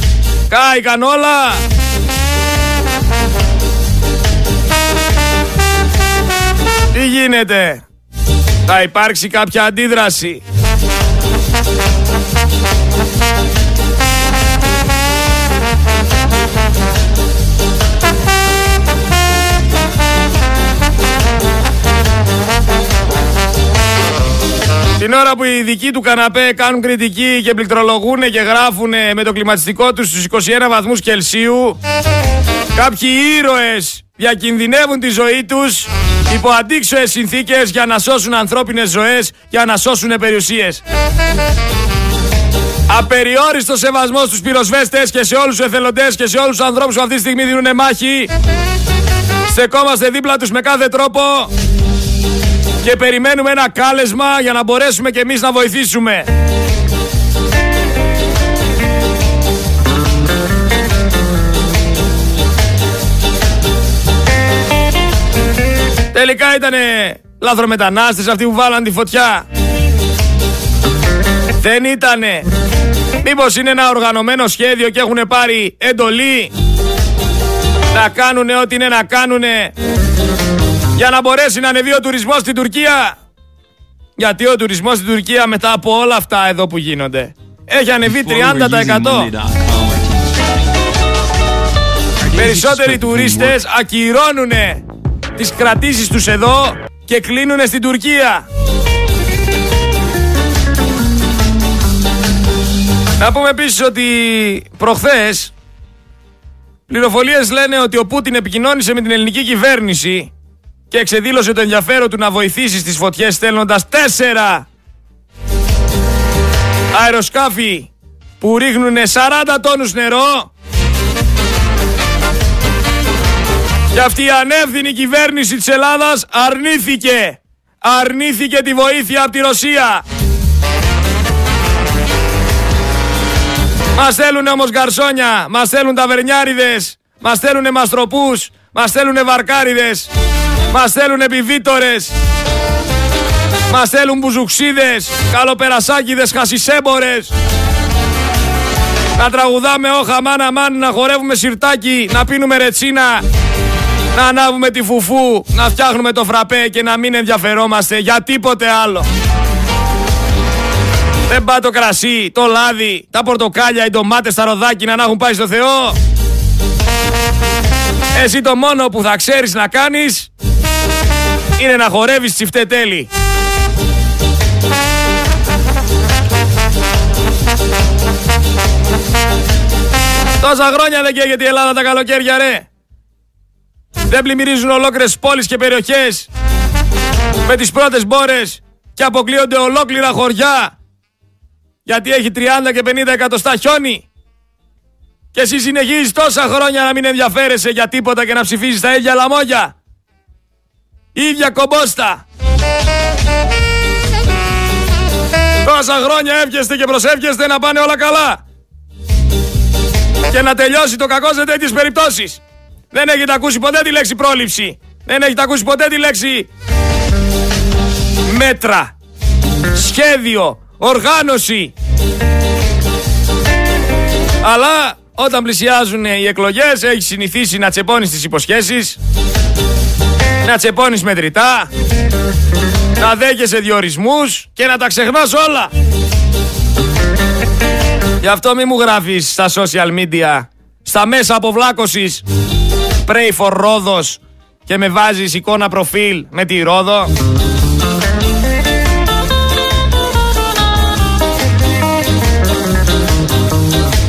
Κάηκαν όλα. Τι γίνεται; Θα υπάρξει κάποια αντίδραση. Ώρα που οι δικοί του καναπέ κάνουν κριτική και πληκτρολογούν και γράφουν με το κλιματιστικό τους στους 21 βαθμούς Κελσίου, κάποιοι ήρωες διακινδυνεύουν τη ζωή τους υπό αντίξωες συνθήκες για να σώσουν ανθρώπινες ζωές, για να σώσουν περιουσίες. Απεριόριστο σεβασμός στους πυροσβέστες και σε όλους τους εθελοντές και σε όλους τους ανθρώπους που αυτή τη στιγμή δίνουν μάχη. Στεκόμαστε δίπλα τους με κάθε τρόπο και περιμένουμε ένα κάλεσμα για να μπορέσουμε και εμείς να βοηθήσουμε. Τελικά ήταν λαθρομετανάστες αυτοί που βάλαν τη φωτιά. Δεν ήτανε. Μήπως είναι ένα οργανωμένο σχέδιο και έχουν πάρει εντολή; Να κάνουνε ό,τι είναι να κάνουνε για να μπορέσει να ανεβεί ο τουρισμός στην Τουρκία. Γιατί ο τουρισμός στην Τουρκία μετά από όλα αυτά εδώ που γίνονται έχει ανεβεί 30%. Περισσότεροι τουρίστες ακυρώνουν τις κρατήσεις τους εδώ και κλείνουν στην Τουρκία. Να πούμε επίσης ότι προχθές πληροφορίες λένε ότι ο Πούτιν επικοινώνησε με την ελληνική κυβέρνηση και εξεδήλωσε το ενδιαφέρον του να βοηθήσει στις φωτιές στέλνοντας τέσσερα αεροσκάφη που ρίχνουν 40 τόνους νερό. Και αυτή η ανεύθυνη κυβέρνηση της Ελλάδας αρνήθηκε αρνήθηκε τη βοήθεια από τη Ρωσία. Μας θέλουν όμως γκαρσόνια, μας θέλουν ταβερνιάριδες, μας θέλουν μαστροπούς, μας θέλουν βαρκάριδες, μας θέλουν επιβίτορες, μας θέλουν μπουζουξίδες, καλοπερασάκιδες, χασισέμπορες. Να τραγουδάμε όχα μάνα μάν, να χορεύουμε σιρτάκι, να πίνουμε ρετσίνα, να ανάβουμε τη φουφού, να φτιάχνουμε το φραπέ και να μην ενδιαφερόμαστε για τίποτε άλλο. Δεν πάει το κρασί, το λάδι, τα πορτοκάλια, οι ντομάτες, τα ροδάκινα να έχουν πάει στο Θεό. Εσύ το μόνο που θα ξέρεις να κάνεις είναι να χορεύεις τσιφτετέλη. Τόσα χρόνια δεν καίγεται η Ελλάδα τα καλοκαίρια ρε. Δεν πλημμυρίζουν ολόκληρες πόλεις και περιοχές με τις πρώτες μπόρες και αποκλείονται ολόκληρα χωριά γιατί έχει 30 και 50 εκατοστά χιόνι. Και εσύ συνεχίζεις τόσα χρόνια να μην ενδιαφέρεσαι για τίποτα και να ψηφίζεις τα ίδια λαμόγια. Ίδια κομπόστα. Τόσα χρόνια εύχεστε και προσεύχεστε να πάνε όλα καλά. Και να τελειώσει το κακό σε τέτοιες περιπτώσεις. Δεν έχετε ακούσει ποτέ τη λέξη πρόληψη. Δεν έχετε ακούσει ποτέ τη λέξη μέτρα, σχέδιο, οργάνωση. Αλλά όταν πλησιάζουν οι εκλογές έχει συνηθίσει να τσεπώνεις τις υποσχέσεις, να τσεπώνεις μετρητά, να δέχεσαι διορισμούς και να τα ξεχνάς όλα. Γι' αυτό μη μου γράφεις στα social media, στα μέσα αποβλάκωσης, pray for Ρόδος και με βάζεις εικόνα προφίλ με τη Ρόδο.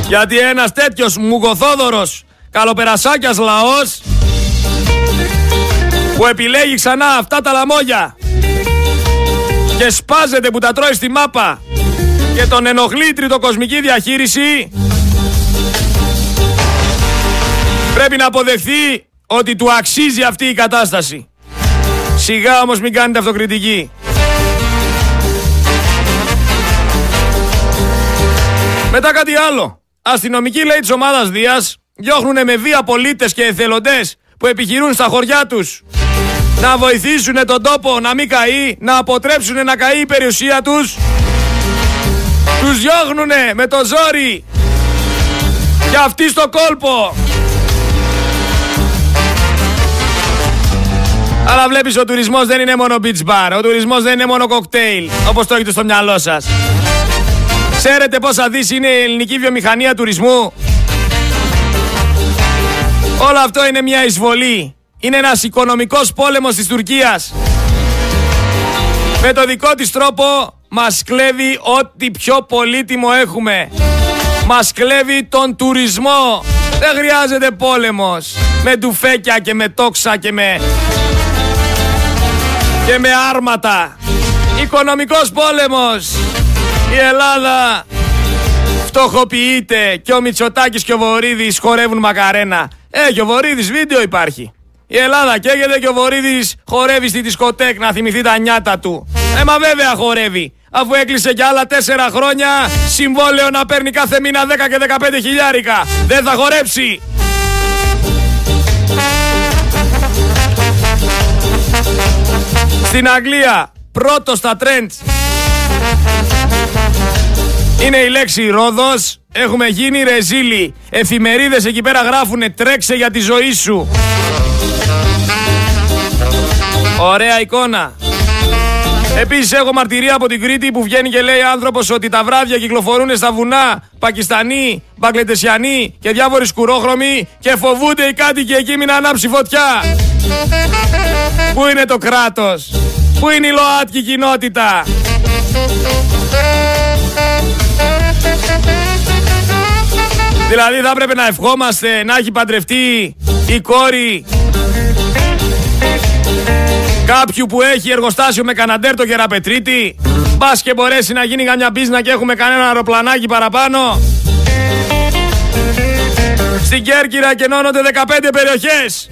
Γιατί ένας τέτοιος μουγοθόδωρος καλοπερασάκιας λαός που επιλέγει ξανά αυτά τα λαμόγια και σπάζεται που τα τρώει στη μάπα και τον ενοχλεί τριτοκοσμική διαχείριση πρέπει να αποδεχθεί ότι του αξίζει αυτή η κατάσταση. Σιγά όμως μην κάνετε αυτοκριτική. Μετά κάτι άλλο. Αστυνομικοί λέει της ομάδας Δίας διώχνουν με βία πολίτες και εθελοντές που επιχειρούν στα χωριά τους να βοηθήσουν τον τόπο να μην καεί, να αποτρέψουν να καεί η περιουσία τους. Τους διώχνουνε με το ζόρι και αυτοί στο κόλπο. Αλλά βλέπεις ο τουρισμός δεν είναι μόνο beach bar, ο τουρισμός δεν είναι μόνο κοκτέιλ, όπως το έχετε στο μυαλό σας. Ξέρετε πόσα δις είναι η ελληνική βιομηχανία τουρισμού; Όλο αυτό είναι μια εισβολή. Είναι ένας οικονομικός πόλεμος της Τουρκίας. Με το δικό της τρόπο μας κλέβει ό,τι πιο πολύτιμο έχουμε. Μας κλέβει τον τουρισμό. Δεν χρειάζεται πόλεμος. Με ντουφέκια και με τόξα και με... και με άρματα. Οικονομικός πόλεμος. Η Ελλάδα φτωχοποιείται και ο Μητσοτάκης και ο Βορύδης χορεύουν μακαρένα. Ε, και ο Βορύδης βίντεο υπάρχει. Η Ελλάδα καίγεται και ο Βορύδης χορεύει στη δισκοτέκ να θυμηθεί τα νιάτα του. Ε, μα βέβαια χορεύει. Αφού έκλεισε και άλλα τέσσερα χρόνια συμβόλαιο να παίρνει κάθε μήνα 10 και 15 χιλιάρικα. Δεν θα χορέψει. Στην Αγγλία, πρώτος στα trends είναι η λέξη Ρόδος. Έχουμε γίνει ρεζίλοι. Εφημερίδες εκεί πέρα γράφουνε τρέξε για τη ζωή σου. Ωραία εικόνα. Επίσης έχω μαρτυρία από την Κρήτη που βγαίνει και λέει άνθρωπος ότι τα βράδια κυκλοφορούν στα βουνά Πακιστανοί, Μπαγκλετεσιανοί και διάφοροι σκουρόχρωμοι και φοβούνται οι κάτοικοι εκεί μην ανάψει φωτιά. Πού είναι το κράτος, πού είναι η ΛΟΑΤΚΙ κοινότητα; Δηλαδή θα έπρεπε να ευχόμαστε να έχει παντρευτεί η κόρη κάποιου που έχει εργοστάσιο με καναντέρ το Γεραπετρίτη. Μπας και μπορέσει να γίνει καμιά μπίζνα και έχουμε κανένα αεροπλανάκι παραπάνω. Στην Κέρκυρα κενώνονται 15 περιοχές.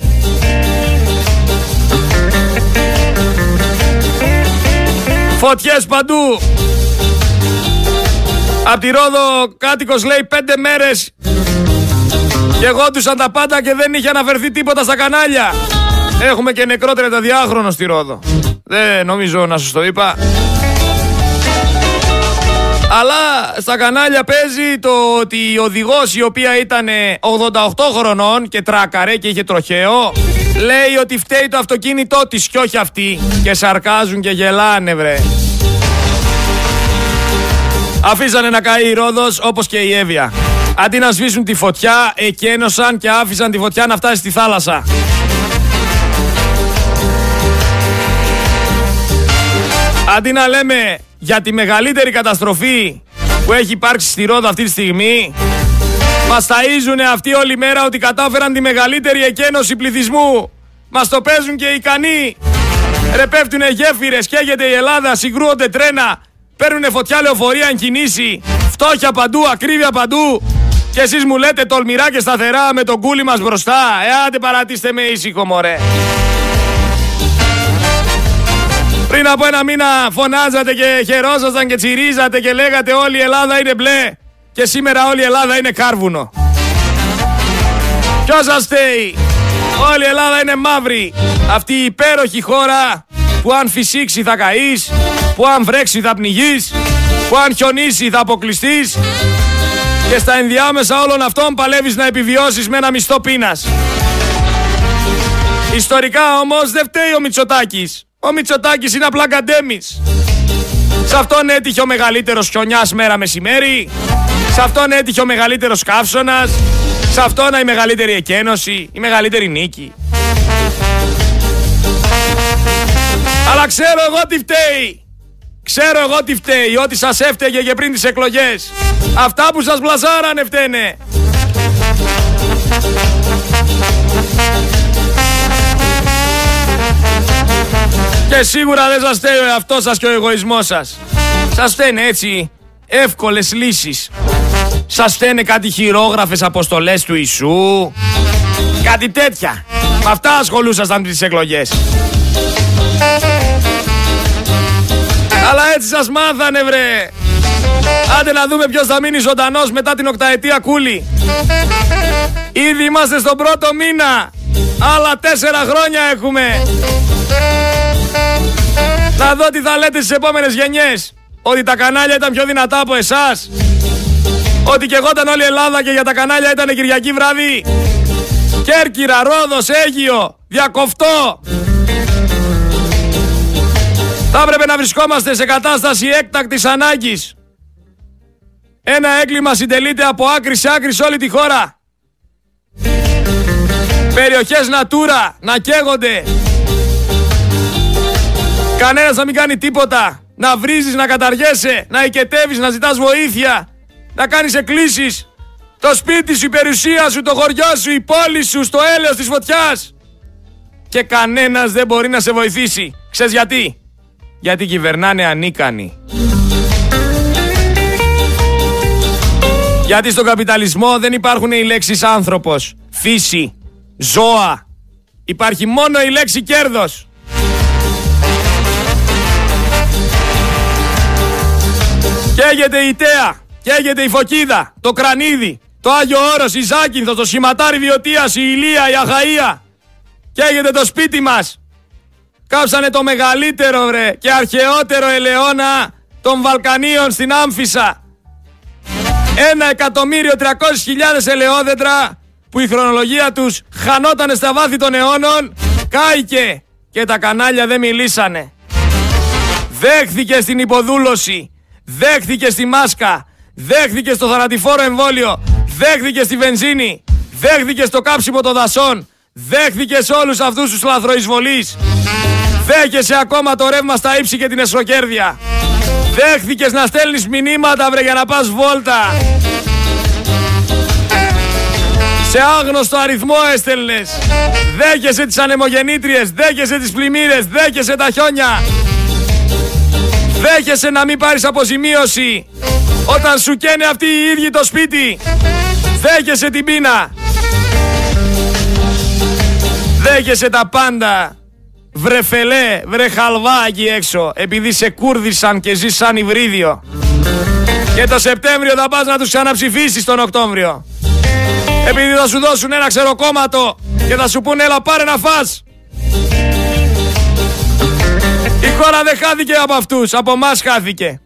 Φωτιές παντού. Απ' τη Ρόδο κάτοικος λέει πέντε μέρες και εγώ τα πάντα και δεν είχε αναφερθεί τίποτα στα κανάλια. Έχουμε και νεκρό 32χρονο στη Ρόδο. Δεν νομίζω να σας το είπα. Αλλά στα κανάλια παίζει το ότι η οδηγός η οποία ήταν 88 χρονών και τράκαρε και είχε τροχαίο λέει ότι φταίει το αυτοκίνητό της και όχι αυτή και σαρκάζουν και γελάνε βρε. Αφήσανε να καεί η Ρόδος όπως και η Εύβοια. Αντί να σβήσουν τη φωτιά, εκένωσαν και άφησαν τη φωτιά να φτάσει στη θάλασσα. Αντί να λέμε για τη μεγαλύτερη καταστροφή που έχει υπάρξει στη Ρόδα αυτή τη στιγμή, μας ταΐζουνε αυτοί όλη μέρα ότι κατάφεραν τη μεγαλύτερη εκένωση πληθυσμού. Μας το παίζουν και οι ικανοί. Ρε πέφτουνε γέφυρες, καίγεται η Ελλάδα, συγκρούονται τρένα, παίρνουνε φωτιά λεωφορεία αν κινήσει, φτώχεια παντού, ακρίβεια παντού. Και εσείς μου λέτε τολμηρά και σταθερά με τον κούλι μας μπροστά. Ε, άντε παρατήστε με ήσυχο μωρέ. Πριν από ένα μήνα φωνάζατε και χαιρόσασταν και τσιρίζατε και λέγατε όλη η Ελλάδα είναι μπλε και σήμερα όλη η Ελλάδα είναι κάρβουνο. Ποιος σας στέει. Όλη η Ελλάδα είναι μαύρη. Αυτή η υπέροχη χώρα που αν φυσήξει θα καείς, που αν βρέξει θα πνιγείς, που αν χιονίσει θα αποκλειστείς και στα ενδιάμεσα όλων αυτών παλεύεις να επιβιώσεις με ένα μισθό πείνας. Ιστορικά όμως δεν φταίει ο Μητσοτάκης. Ο Μητσοτάκης είναι απλά καντέμις. Σε αυτόν έτυχε ο μεγαλύτερος χιονιάς μέρα μεσημέρι. Σε αυτόν έτυχε ο μεγαλύτερος καύσωνας. Σε αυτόν η μεγαλύτερη εκένωση, η μεγαλύτερη νίκη. Αλλά ξέρω εγώ τι φταίει. Ξέρω εγώ τι φταίει, ότι σας έφταιγε και πριν τις εκλογές. Αυτά που σας μπλαζάρανε φταίνε. Και σίγουρα δεν σας φταίει ο εαυτός σας και ο εγωισμός σας. Σας φταίνε έτσι εύκολες λύσεις. Σας φταίνε κάτι χειρόγραφες αποστολές του Ιησού. Κάτι τέτοια. Με αυτά ασχολούσασταν τις εκλογές. Αλλά έτσι σας μάθανε βρε. Άντε να δούμε ποιος θα μείνει ζωντανός μετά την οκταετία κούλη. Ήδη είμαστε στον πρώτο μήνα. Άλλα τέσσερα χρόνια έχουμε. Να δω τι θα λέτε στις επόμενες γενιές. Ότι τα κανάλια ήταν πιο δυνατά από εσάς. Ότι και εγώ ήταν όλη η Ελλάδα και για τα κανάλια ήταν Κυριακή βράδυ. Κέρκυρα, Ρόδος, Αίγιο, Διακοφτό. Θα έπρεπε να βρισκόμαστε σε κατάσταση έκτακτης ανάγκης. Ένα έγκλημα συντελείται από άκρη σε άκρη σε όλη τη χώρα. Περιοχές Natura να καίγονται. Κανένας να μην κάνει τίποτα. Να βρίζεις, να καταργέσαι, να οικετεύεις, να ζητάς βοήθεια. Να κάνεις εκκλήσεις. Το σπίτι σου, η περιουσία σου, το χωριό σου, η πόλη σου, στο έλεος της φωτιάς. Και κανένας δεν μπορεί να σε βοηθήσει. Ξέρεις γιατί; Γιατί κυβερνάνε ανίκανοι. Γιατί στον καπιταλισμό δεν υπάρχουν οι λέξεις άνθρωπος, φύση, ζώα. Υπάρχει μόνο η λέξη κέρδος. Καίγεται η Τέα, καίγεται η Φωκίδα, το Κρανίδι, το Άγιο Όρος, η Ζάκυνθος, το Σηματάρι Βιωτίας, η Ηλία, η Αχαΐα. Καίγεται το σπίτι μας, Κάψανε το μεγαλύτερο ρε και αρχαιότερο ελαιόνα των Βαλκανίων στην Άμφισα. Ένα εκατομμύριο τριακόσιες χιλιάδες ελαιόδεντρα που η χρονολογία τους χανότανε στα βάθη των αιώνων κάηκε και τα κανάλια δεν μιλήσανε. Δέχθηκε στην υποδούλωση, δέχθηκε στη μάσκα, δέχθηκε στο θανατηφόρο εμβόλιο, δέχθηκε στη βενζίνη, δέχθηκε στο κάψιμο των δασών, δέχθηκε σε όλους αυτούς τους λαθροεισβολείς. Δέχεσαι ακόμα το ρεύμα στα ύψη και την εσχροκέρδεια. Δέχθηκες να στέλνεις μηνύματα βρε για να πας βόλτα. Σε άγνωστο αριθμό έστελνες. Δέχεσαι τις ανεμογεννήτριες, δέχεσαι τις πλημμύρες, δέχεσαι τα χιόνια. Δέχεσαι να μην πάρεις αποζημίωση όταν σου καίνε αυτοί οι ίδιοι το σπίτι. Δέχεσαι την πείνα. Δέχεσαι τα πάντα. Βρεφελέ, βρε χαλβά έξω, επειδή σε κούρδισαν και ζήσαν σαν υβρίδιο. Και το Σεπτέμβριο θα πας να τους ξαναψηφίσεις τον Οκτώβριο. Επειδή θα σου δώσουν ένα ξεροκόμματο και θα σου πούνε έλα πάρε να φας. Η χώρα δεν χάθηκε από αυτούς, από μας χάθηκε.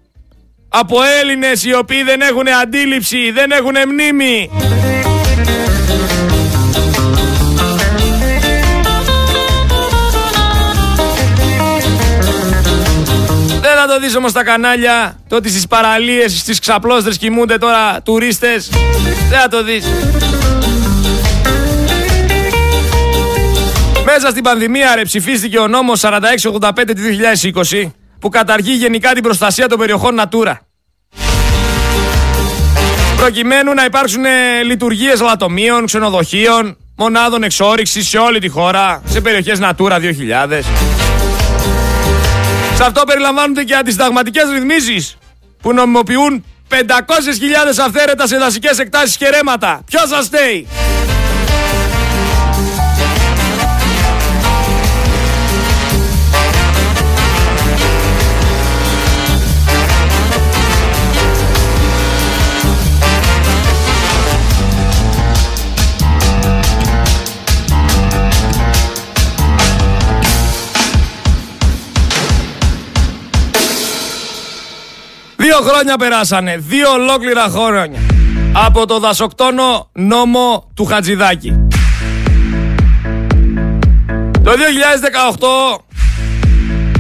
Από Έλληνες οι οποίοι δεν έχουν αντίληψη, δεν έχουν μνήμη. Δεν θα το δεις όμως στα κανάλια, το ότι στις παραλίες, στις ξαπλώστρες κοιμούνται τώρα τουρίστες. Δεν θα το δεις. Μέσα στην πανδημία ρε ψηφίστηκε ο νόμος 4685 του 2020 που καταργεί γενικά την προστασία των περιοχών Natura. Προκειμένου να υπάρξουν ε, λειτουργίες λατομείων, ξενοδοχείων, μονάδων εξόριξης σε όλη τη χώρα, σε περιοχές Natura 2000. Σε αυτό περιλαμβάνονται και αντισταγματικές ρυθμίσεις που νομιμοποιούν 500.000 αυθαίρετα σε δασικές εκτάσεις και ρέματα. Ποιος σας στέει! Χρόνια περάσανε. Δύο ολόκληρα χρόνια. Από το δασοκτόνο νόμο του Χατζηδάκη. Το 2018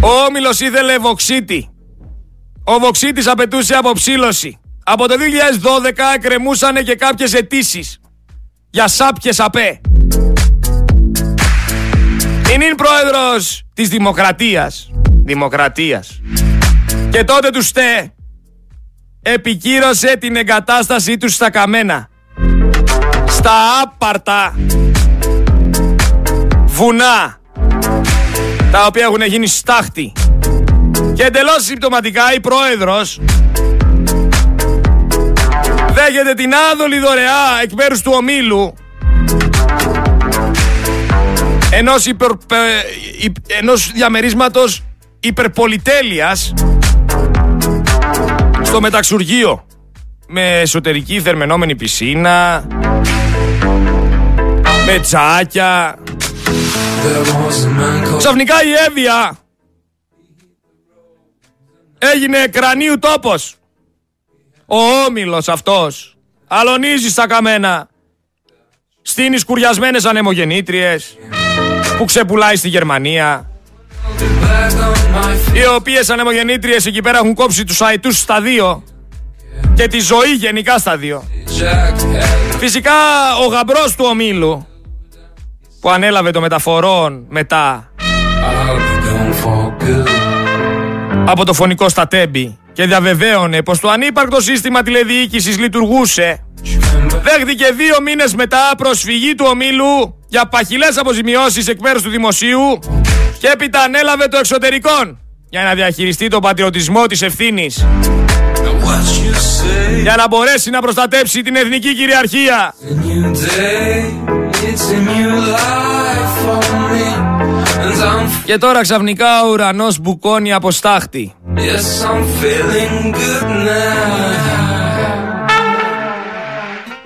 ο Όμιλος ήθελε βοξίτη. Ο βοξίτης απαιτούσε αποψήλωση. Από το 2012 κρεμούσανε και κάποιες αιτήσεις για σάπιες απέ. Είναι πρόεδρος της Δημοκρατίας. Δημοκρατίας. Και τότε του στε επικύρωσε την εγκατάστασή τους στα καμένα. Στα άπαρτα βουνά τα οποία έχουν γίνει στάχτη. Και εντελώς συμπτωματικά η πρόεδρος δέχεται την άδολη δωρεά εκ μέρους του ομίλου ενός, υπερ, ενός διαμερίσματος υπερπολιτέλειας στο μεταξουργείο. Με εσωτερική θερμενόμενη πισίνα. Με τσάκια. Ξαφνικά η Εύβοια. Έγινε κρανίου τόπος. Ο όμιλος αυτός αλωνίζει στα καμένα. Στείνεις σκουριασμένες ανεμογεννήτριες που ξεπουλάει στη Γερμανία οι οποίες ανεμογεννήτριες εκεί πέρα έχουν κόψει τους αετούς στα δύο και τη ζωή γενικά στα δύο. Φυσικά ο γαμπρός του ομίλου που ανέλαβε το μεταφορών μετά από το φωνικό στα τέμπη και διαβεβαίωνε πως το ανύπαρκτο σύστημα τηλεδιοίκησης λειτουργούσε δέχτηκε δύο μήνες μετά προσφυγή του ομίλου για παχυλές αποζημιώσεις εκ μέρους του δημοσίου και έπειτα ανέλαβε το εξωτερικό για να διαχειριστεί τον πατριωτισμό της ευθύνης. Για να μπορέσει να προστατέψει την εθνική κυριαρχία. Και τώρα ξαφνικά ο ουρανός μπουκώνει από στάχτη.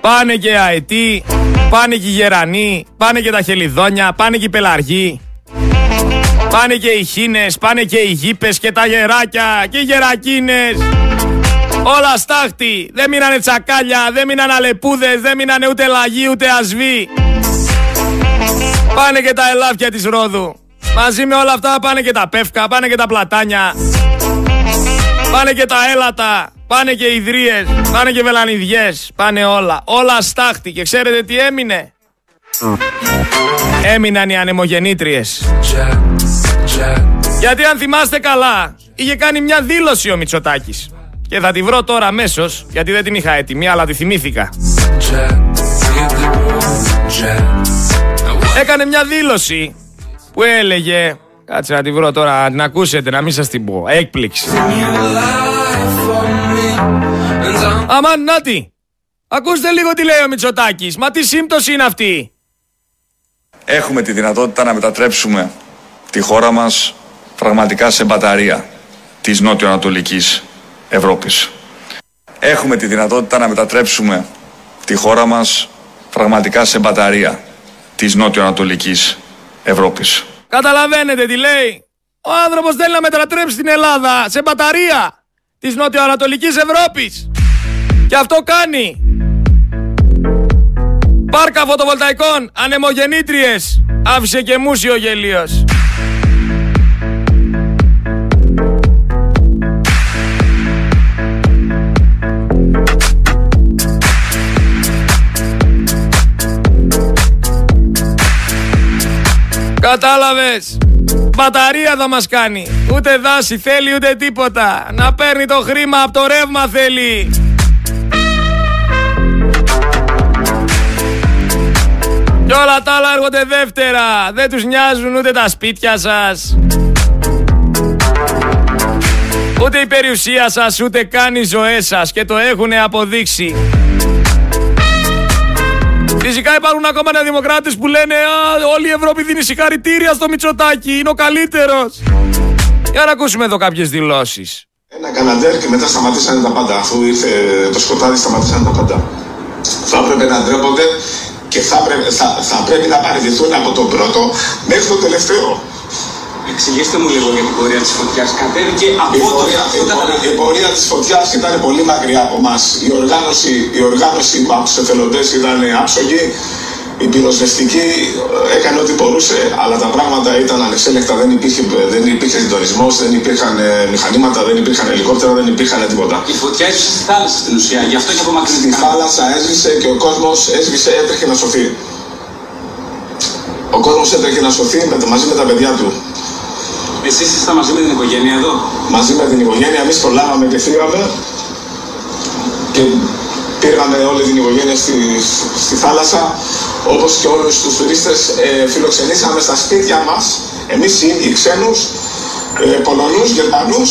Πάνε και αετοί, πάνε και οι γερανοί, πάνε και τα χελιδόνια, πάνε και οι πελαργοί. Πάνε και οι χίνες, πάνε και οι γήπες και τα γεράκια και οι γερακίνες. Όλα στάχτη. Δεν μείνανε τσακάλια, δεν μείνανε αλεπούδες, δεν μείνανε ούτε λαγί ούτε ασβή. Πάνε και τα ελάφια της Ρόδου. Μαζί με όλα αυτά πάνε και τα πεύκα, πάνε και τα πλατάνια. Πάνε και τα έλατα, πάνε και οι ιδρύες, πάνε και βελανιδιές, πάνε όλα. Όλα στάχτη και ξέρετε τι έμεινε; Έμειναν οι ανεμογεννήτριες. Γιατί αν θυμάστε καλά, είχε κάνει μια δήλωση ο Μητσοτάκης. Και θα τη βρω τώρα αμέσως, γιατί δεν την είχα έτοιμη, αλλά τη θυμήθηκα. Έκανε μια δήλωση που έλεγε. Κάτσε να τη βρω τώρα, να την ακούσετε, να μην σας την πω. Έκπληξη. Αμάν, νάτι. Ακούστε λίγο τι λέει ο Μητσοτάκης. Μα τι σύμπτωση είναι αυτή. έχουμε τη δυνατότητα να μετατρέψουμε τη χώρα μας πραγματικά σε μπαταρία της νότιο-ανατολικής Ευρώπης. Έχουμε τη δυνατότητα να μετατρέψουμε τη χώρα μας πραγματικά σε μπαταρία της νότιο-ανατολικής Ευρώπης. Καταλαβαίνετε τι λέει. Ο άνθρωπος θέλει να μετατρέψει την Ελλάδα σε μπαταρία της νότιο-ανατολικής Ευρώπης. Και αυτό κάνει. Πάρκα φωτοβολταϊκών, ανεμογεννήτριες. Άφησε και μουσιο γελίος. Κατάλαβες; Μπαταρία θα μας κάνει. Ούτε δάση θέλει ούτε τίποτα. Να παίρνει το χρήμα από το ρεύμα θέλει. Κι όλα τα άλλα έρχονται δεύτερα. Δεν τους νοιάζουν ούτε τα σπίτια σας. Ούτε η περιουσία σας, ούτε καν οι ζωές σας. Και το έχουν αποδείξει. Φυσικά υπάρχουν ακόμα νεοδημοκράτες που λένε Α, όλη η Ευρώπη δίνει συγχαρητήρια στο Μητσοτάκι, είναι ο καλύτερος. Για να ακούσουμε εδώ κάποιες δηλώσεις. Ένα καναντέρ και μετά σταματήσανε τα πάντα. Αφού ήρθε το σκοτάδι, σταματήσανε τα πάντα. Θα έπρεπε να ντρέπονται και θα, πρέπει, θα, θα πρέπει να παραιτηθούν από τον πρώτο μέχρι τον τελευταίο. Εξηγήστε μου λίγο για την πορεία της φωτιάς. Κατέβηκε από η πορεία, η, πορεία, η πορεία της φωτιάς ήταν πολύ μακριά από εμάς. Η οργάνωση, η οργάνωση από του εθελοντέ ήταν άψογη. Η πυροσβεστική έκανε ό,τι μπορούσε, αλλά τα πράγματα ήταν ανεξέλεκτα. Δεν υπήρχε, δεν υπήρχε συντονισμός, δεν υπήρχαν ε, μηχανήματα, δεν υπήρχαν ελικόπτερα, δεν υπήρχαν τίποτα. Η φωτιά έσβησε στη θάλασσα στην ουσία, γι' αυτό και απομακρύνθηκε. Στη θάλασσα έσβησε και ο κόσμος έσβησε, έτρεχε να σωθεί. Ο κόσμος έτρεχε να σωθεί μαζί με τα παιδιά του. Εσείς ήσασταν μαζί με την οικογένεια εδώ; Μαζί με την οικογένεια, εμείς προλάβαμε και φύγαμε. Και πήραμε όλη την οικογένεια στη, στη θάλασσα. Όπως και όλους τους τουρίστες, ε, φιλοξενήσαμε στα σπίτια μας. Εμείς οι ίδιοι ξένους, ε, Πολωνούς, Γερμανούς,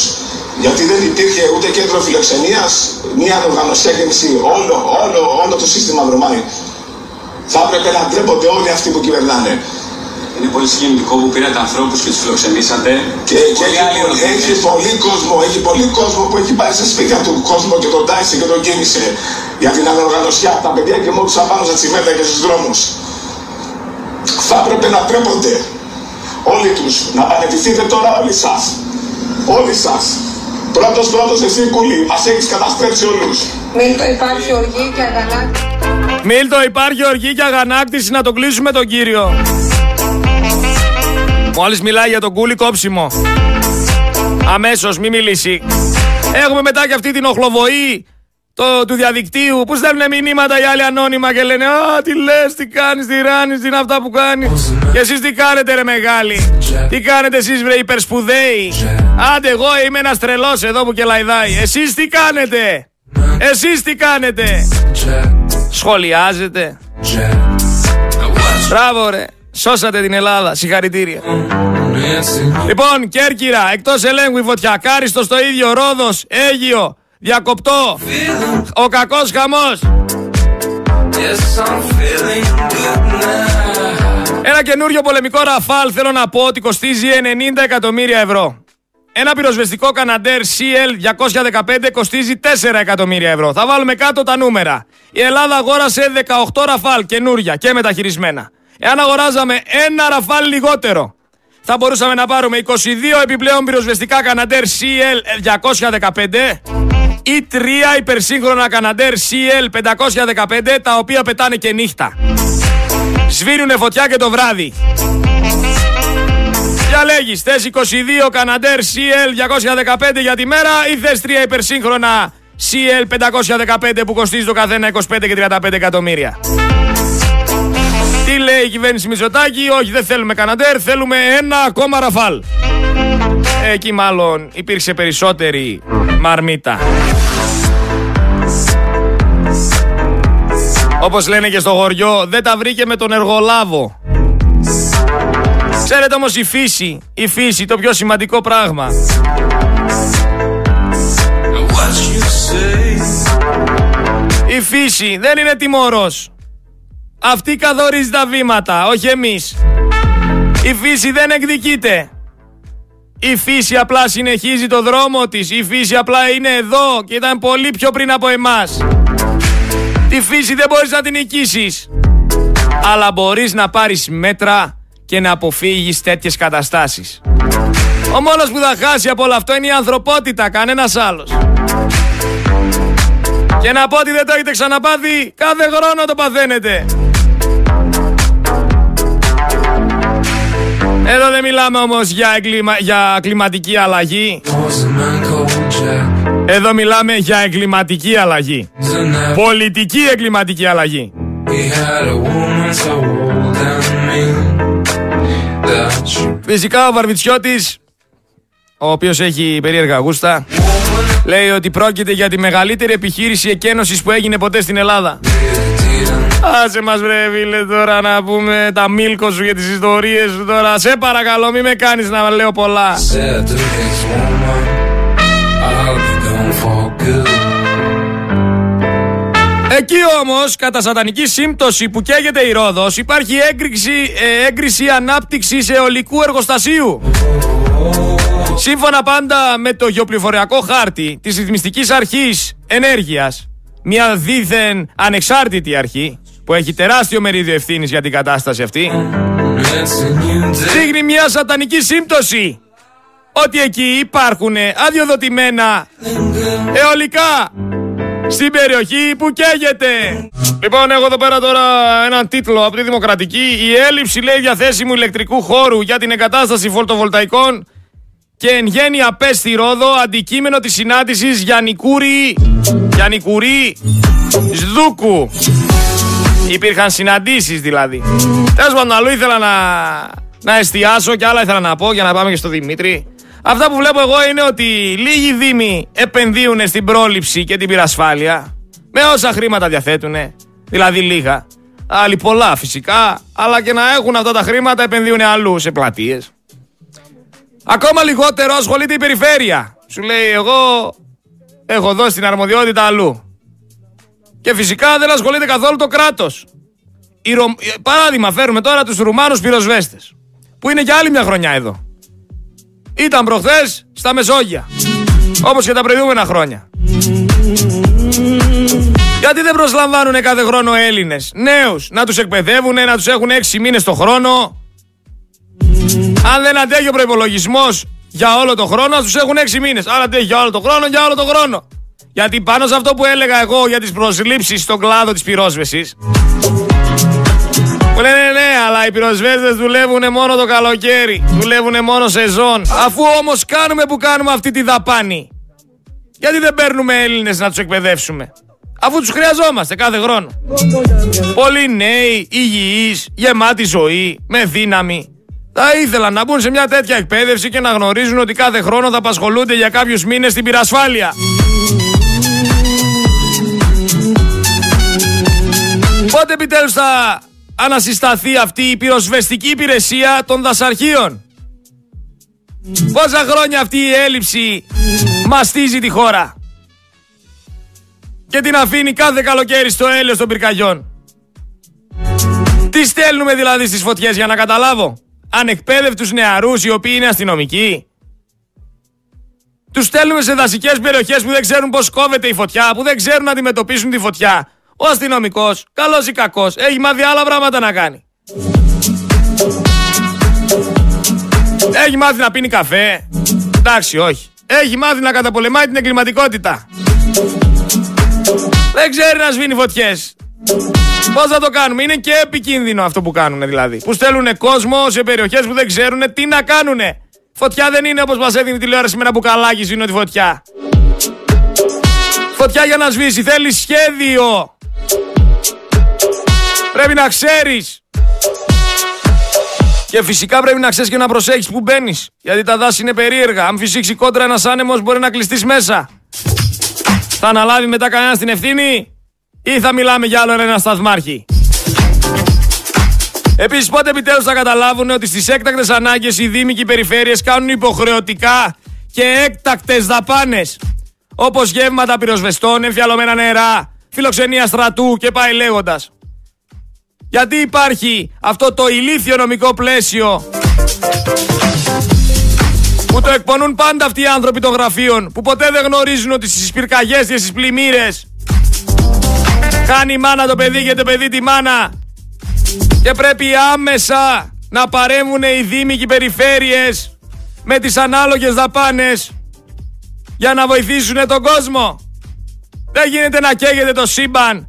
γιατί δεν υπήρχε ούτε κέντρο φιλοξενίας, μία οργανωσιακή όλο, όλο, όλο το σύστημα δρομάει. Θα έπρεπε να ντρέπονται όλοι αυτοί που κυβερνάνε. Είναι πολύ συγκινητικό που πήρατε ανθρώπους και τους φιλοξενήσατε. Και, και έχει, πολύ, έχει πολύ κόσμο, έχει πολύ κόσμο που έχει πάει σε σπίτια του κόσμο και τον τάισε και τον κίνησε για την ανοργανωσιά. Τα παιδιά και μόνο πάνω στα τσιμέντα και στους δρόμους. Θα έπρεπε να τρέπονται όλοι τους. Να πανετηθείτε τώρα όλοι σας. Όλοι σας. Πρώτος πρώτος εσύ κουλή. Μα έχεις καταστρέψει όλους. Μίλτο υπάρχει οργή και αγανάκτηση. Μίλτο υπάρχει οργή και αγανάκτηση να τον κλείσουμε τον κύριο. Μόλις μιλάει για τον κούλι κόψιμο. Αμέσως, μη μιλήσει. Έχουμε μετά και αυτή την οχλοβοή το, του διαδικτύου που στέλνουν μηνύματα οι άλλοι ανώνυμα και λένε Α, τι λες, τι κάνεις, τι ράνεις, τι είναι αυτά που κάνεις. Και εσείς τι κάνετε ρε μεγάλοι. Τι κάνετε εσείς βρε υπερσπουδαίοι; Άντε εγώ είμαι ένας τρελός εδώ που κελαϊδάει. Εσείς τι κάνετε; Εσείς τι κάνετε; Σχολιάζετε. Μπράβο ρε. Σώσατε την Ελλάδα. Συγχαρητήρια. Λοιπόν, Κέρκυρα, εκτός ελέγχου η φωτιά. Κάριστος το ίδιο. Ρόδος, Αίγιο, Διακοπτό. Ο κακός χαμός. Ένα καινούριο πολεμικό ραφάλ θέλω να πω ότι κοστίζει 90 εκατομμύρια ευρώ. Ένα πυροσβεστικό Καναντέρ CL215 κοστίζει 4 εκατομμύρια ευρώ. Θα βάλουμε κάτω τα νούμερα. Η Ελλάδα αγόρασε 18 ραφάλ καινούρια και μεταχειρισμένα. Εάν αγοράζαμε ένα ραφάλ λιγότερο, θα μπορούσαμε να πάρουμε 22 επιπλέον πυροσβεστικά Καναντέρ CL 215 ή τρία υπερσύγχρονα Καναντέρ CL 515 τα οποία πετάνε και νύχτα. Σβήνουνε φωτιά και το βράδυ. Διαλέγεις, θες 22 Καναντέρ CL 215 για τη μέρα ή θες τρία υπερσύγχρονα CL 515 που κοστίζει το καθένα 25 και 35 εκατομμύρια. Τι λέει η κυβέρνηση Μητσοτάκη, όχι δεν θέλουμε Καναντέρ, θέλουμε ένα ακόμα ραφάλ. Εκεί μάλλον υπήρξε περισσότερη μαρμίτα. Όπως λένε και στο χωριό, δεν τα βρήκε με τον εργολάβο. Ξέρετε όμως η φύση, η φύση το πιο σημαντικό πράγμα. Η φύση δεν είναι τιμωρός. Αυτή καθορίζει τα βήματα, όχι εμείς. Η φύση δεν εκδικείται. Η φύση απλά συνεχίζει το δρόμο της. Η φύση απλά είναι εδώ και ήταν πολύ πιο πριν από εμάς. Τη φύση δεν μπορείς να την νικήσεις. Αλλά μπορείς να πάρεις μέτρα και να αποφύγεις τέτοιες καταστάσεις. Ο μόνος που θα χάσει από όλο αυτό είναι η ανθρωπότητα, κανένας άλλος. Και να πω ότι δεν το έχετε ξαναπάθει, κάθε χρόνο το παθαίνετε. Εδώ δεν μιλάμε όμως για, για κλιματική αλλαγή. Εδώ μιλάμε για εγκληματική αλλαγή. Πολιτική εγκληματική αλλαγή. Φυσικά ο Βαρβιτσιώτης, ο οποίος έχει περίεργα γούστα, λέει ότι πρόκειται για τη μεγαλύτερη επιχείρηση εκένωσης που έγινε ποτέ στην Ελλάδα. Άσε μας βρε φίλε τώρα να πούμε τα μίλκο σου για τις ιστορίες σου τώρα. Σε παρακαλώ μη με κάνεις να λέω πολλά. Εκεί όμως, κατά σατανική σύμπτωση που καίγεται η Ρόδος, υπάρχει έγκριση, ε, έγκριση ανάπτυξης αιωλικού εργοστασίου. Σύμφωνα πάντα με το γεωπληφοριακό χάρτη της Ρυθμιστικής Αρχής Ενέργειας, μια δίθεν ανεξάρτητη αρχή, που έχει τεράστιο μερίδιο ευθύνης για την κατάσταση αυτή, δείχνει μια σατανική σύμπτωση ότι εκεί υπάρχουν αδειοδοτημένα αιωλικά στην περιοχή που καίγεται. Λοιπόν, έχω εδώ πέρα τώρα έναν τίτλο από τη Δημοκρατική. Η έλλειψη, λέει, διαθέσιμου ηλεκτρικού χώρου για την εγκατάσταση φωτοβολταϊκών και εν γέννη απέστη Ρόδο αντικείμενο της συνάντησης Γιαννικούρη, Γιαννικουρή Σδούκου. Υπήρχαν συναντήσεις δηλαδή. Τέλος πάντων, αλλού ήθελα να, να εστιάσω και άλλα ήθελα να πω για να πάμε και στο Δημήτρη. Αυτά που βλέπω εγώ είναι ότι λίγοι δήμοι επενδύουν στην πρόληψη και την πυρασφάλεια με όσα χρήματα διαθέτουν, δηλαδή λίγα. Άλλοι πολλά φυσικά, αλλά και να έχουν αυτά τα χρήματα επενδύουν αλλού σε πλατείες. Ακόμα λιγότερο ασχολείται η περιφέρεια. Σου λέει εγώ έχω δώσει την αρμοδιότητα αλλού. Και φυσικά δεν ασχολείται καθόλου το κράτος. Ρο... Παράδειγμα φέρουμε τώρα τους Ρουμάνους πυροσβέστες. Που είναι και άλλη μια χρονιά εδώ. Ήταν προχθές στα Μεσόγεια. Όπως και τα προηγούμενα χρόνια. Γιατί δεν προσλαμβάνουν κάθε χρόνο Έλληνες νέους να τους εκπαιδεύουν, να τους έχουν έξι μήνες το χρόνο; Αν δεν αντέχει ο προπολογισμό για όλο το χρόνο, να τους έχουν έξι μήνες. Αν αντέχει για όλο το χρόνο, για όλο το χρόνο. Γιατί πάνω σε αυτό που έλεγα εγώ για τις προσλήψεις στον κλάδο της πυρόσβεσης μου λένε ναι, αλλά οι πυροσβέστες δουλεύουν μόνο το καλοκαίρι. Δουλεύουν μόνο σεζόν. Αφού όμως κάνουμε που κάνουμε αυτή τη δαπάνη. Γιατί δεν παίρνουμε Έλληνες να τους εκπαιδεύσουμε; Αφού τους χρειαζόμαστε κάθε χρόνο. Πολλοί νέοι, υγιείς, γεμάτοι ζωή, με δύναμη. Θα ήθελαν να μπουν σε μια τέτοια εκπαίδευση και να γνωρίζουν ότι κάθε χρόνο θα απασχολούνται για κάποιους μήνες στην πυρασφάλεια. Πότε επιτέλους θα ανασυσταθεί αυτή η πυροσβεστική υπηρεσία των δασαρχείων. Πόσα χρόνια αυτή η έλλειψη μαστίζει τη χώρα και την αφήνει κάθε καλοκαίρι στο έλεος των πυρκαγιών. Τι στέλνουμε δηλαδή στις φωτιές για να καταλάβω; Ανεκπαίδευτους νεαρούς οι οποίοι είναι αστυνομικοί. Τους στέλνουμε σε δασικές περιοχές που δεν ξέρουν πώς κόβεται η φωτιά, που δεν ξέρουν να αντιμετωπίσουν τη φωτιά, ο αστυνομικός, καλός ή κακός, έχει μάθει άλλα πράγματα να κάνει. Έχει μάθει να πίνει καφέ. Εντάξει, όχι. Έχει μάθει να καταπολεμάει την εγκληματικότητα. Δεν ξέρει να σβήνει φωτιές. Πώς θα το κάνουμε, είναι και επικίνδυνο αυτό που κάνουν δηλαδή. Που στέλνουν κόσμο σε περιοχές που δεν ξέρουν τι να κάνουν. Φωτιά δεν είναι όπως μας έδινε η τηλεόραση με ένα μπουκαλάκι σβήνω τη φωτιά. Φωτιά για να σβήσει θέλει σχέδιο. Πρέπει να ξέρεις. Και φυσικά πρέπει να ξέρεις και να προσέχεις που μπαίνεις. Γιατί τα δάση είναι περίεργα. Αν φυσήξει κόντρα ένας άνεμος, μπορεί να κλειστείς μέσα. Θα αναλάβει μετά κανένας την ευθύνη, ή θα μιλάμε για άλλο ένα σταθμάρχη. Επίσης, πότε επιτέλους θα καταλάβουν ότι στις έκτακτες ανάγκες οι Δήμοι και οι Περιφέρειες κάνουν υποχρεωτικά και έκτακτες δαπάνες; Όπως γεύματα πυροσβεστών, εμφιαλωμένα νερά, φιλοξενία στρατού και πάει λέγοντας. Γιατί υπάρχει αυτό το ηλίθιο νομικό πλαίσιο που το εκπονούν πάντα αυτοί οι άνθρωποι των γραφείων που ποτέ δεν γνωρίζουν ότι στις πυρκαγιές και στις πλημμύρες κάνει η μάνα το παιδί και το παιδί τη μάνα και πρέπει άμεσα να παρέμβουν οι δήμοι και οι περιφέρειες με τις ανάλογες δαπάνες για να βοηθήσουν τον κόσμο. Δεν γίνεται να καίγεται το σύμπαν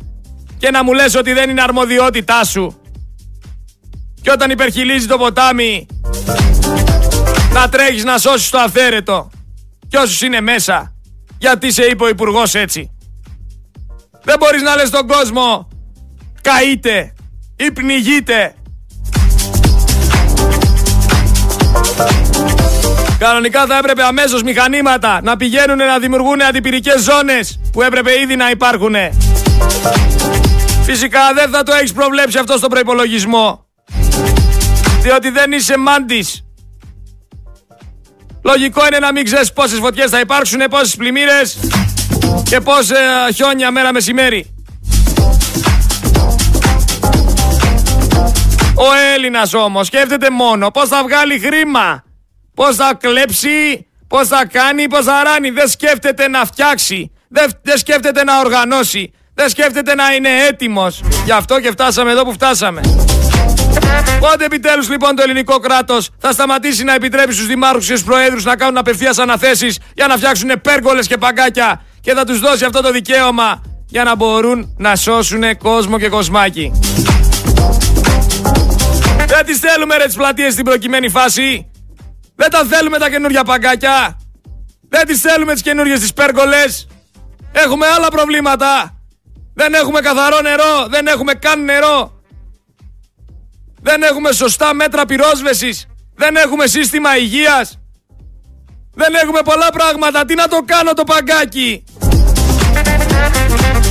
και να μου λες ότι δεν είναι αρμοδιότητά σου. Και όταν υπερχιλίζει το ποτάμι να τρέχεις να σώσεις το αυθαίρετο. Και όσους είναι μέσα, γιατί σε είπε ο υπουργός έτσι. Δεν μπορείς να λες στον κόσμο καείτε ή πνιγείτε. Κανονικά θα έπρεπε αμέσως μηχανήματα να πηγαίνουν να δημιουργούν αντιπυρικές ζώνες που έπρεπε ήδη να υπάρχουν. Φυσικά δεν θα το έχεις προβλέψει αυτό στον προϋπολογισμό. Διότι δεν είσαι μάντης. Λογικό είναι να μην ξέρεις πόσες φωτιές θα υπάρξουν, πόσες πλημμύρες και πόσα χιόνια μέρα μεσημέρι. Ο Έλληνας όμως σκέφτεται μόνο πώς θα βγάλει χρήμα, πώς θα κλέψει, πώς θα κάνει, πώς θα ράνει. Δεν σκέφτεται να φτιάξει, δεν, δεν σκέφτεται να οργανώσει, δεν σκέφτεται να είναι έτοιμος. Γι' αυτό και φτάσαμε εδώ που φτάσαμε. Πότε επιτέλους λοιπόν το ελληνικό κράτος θα σταματήσει να επιτρέπει στους δημάρχους και στους προέδρους να κάνουν απευθείας αναθέσεις για να φτιάξουν πέργολες και παγκάκια και θα τους δώσει αυτό το δικαίωμα για να μπορούν να σώσουν κόσμο και κοσμάκι. Δεν τις θέλουμε ρε τις πλατείες στην προκειμένη φάση. Δεν τα θέλουμε τα καινούργια παγκάκια. Δεν τις θέλουμε τις καινούργιες τις πέργολες. Έχουμε άλλα προβλήματα. Δεν έχουμε καθαρό νερό. Δεν έχουμε καν νερό. Δεν έχουμε σωστά μέτρα πυρόσβεσης. Δεν έχουμε σύστημα υγείας. Δεν έχουμε πολλά πράγματα. Τι να το κάνω το παγκάκι;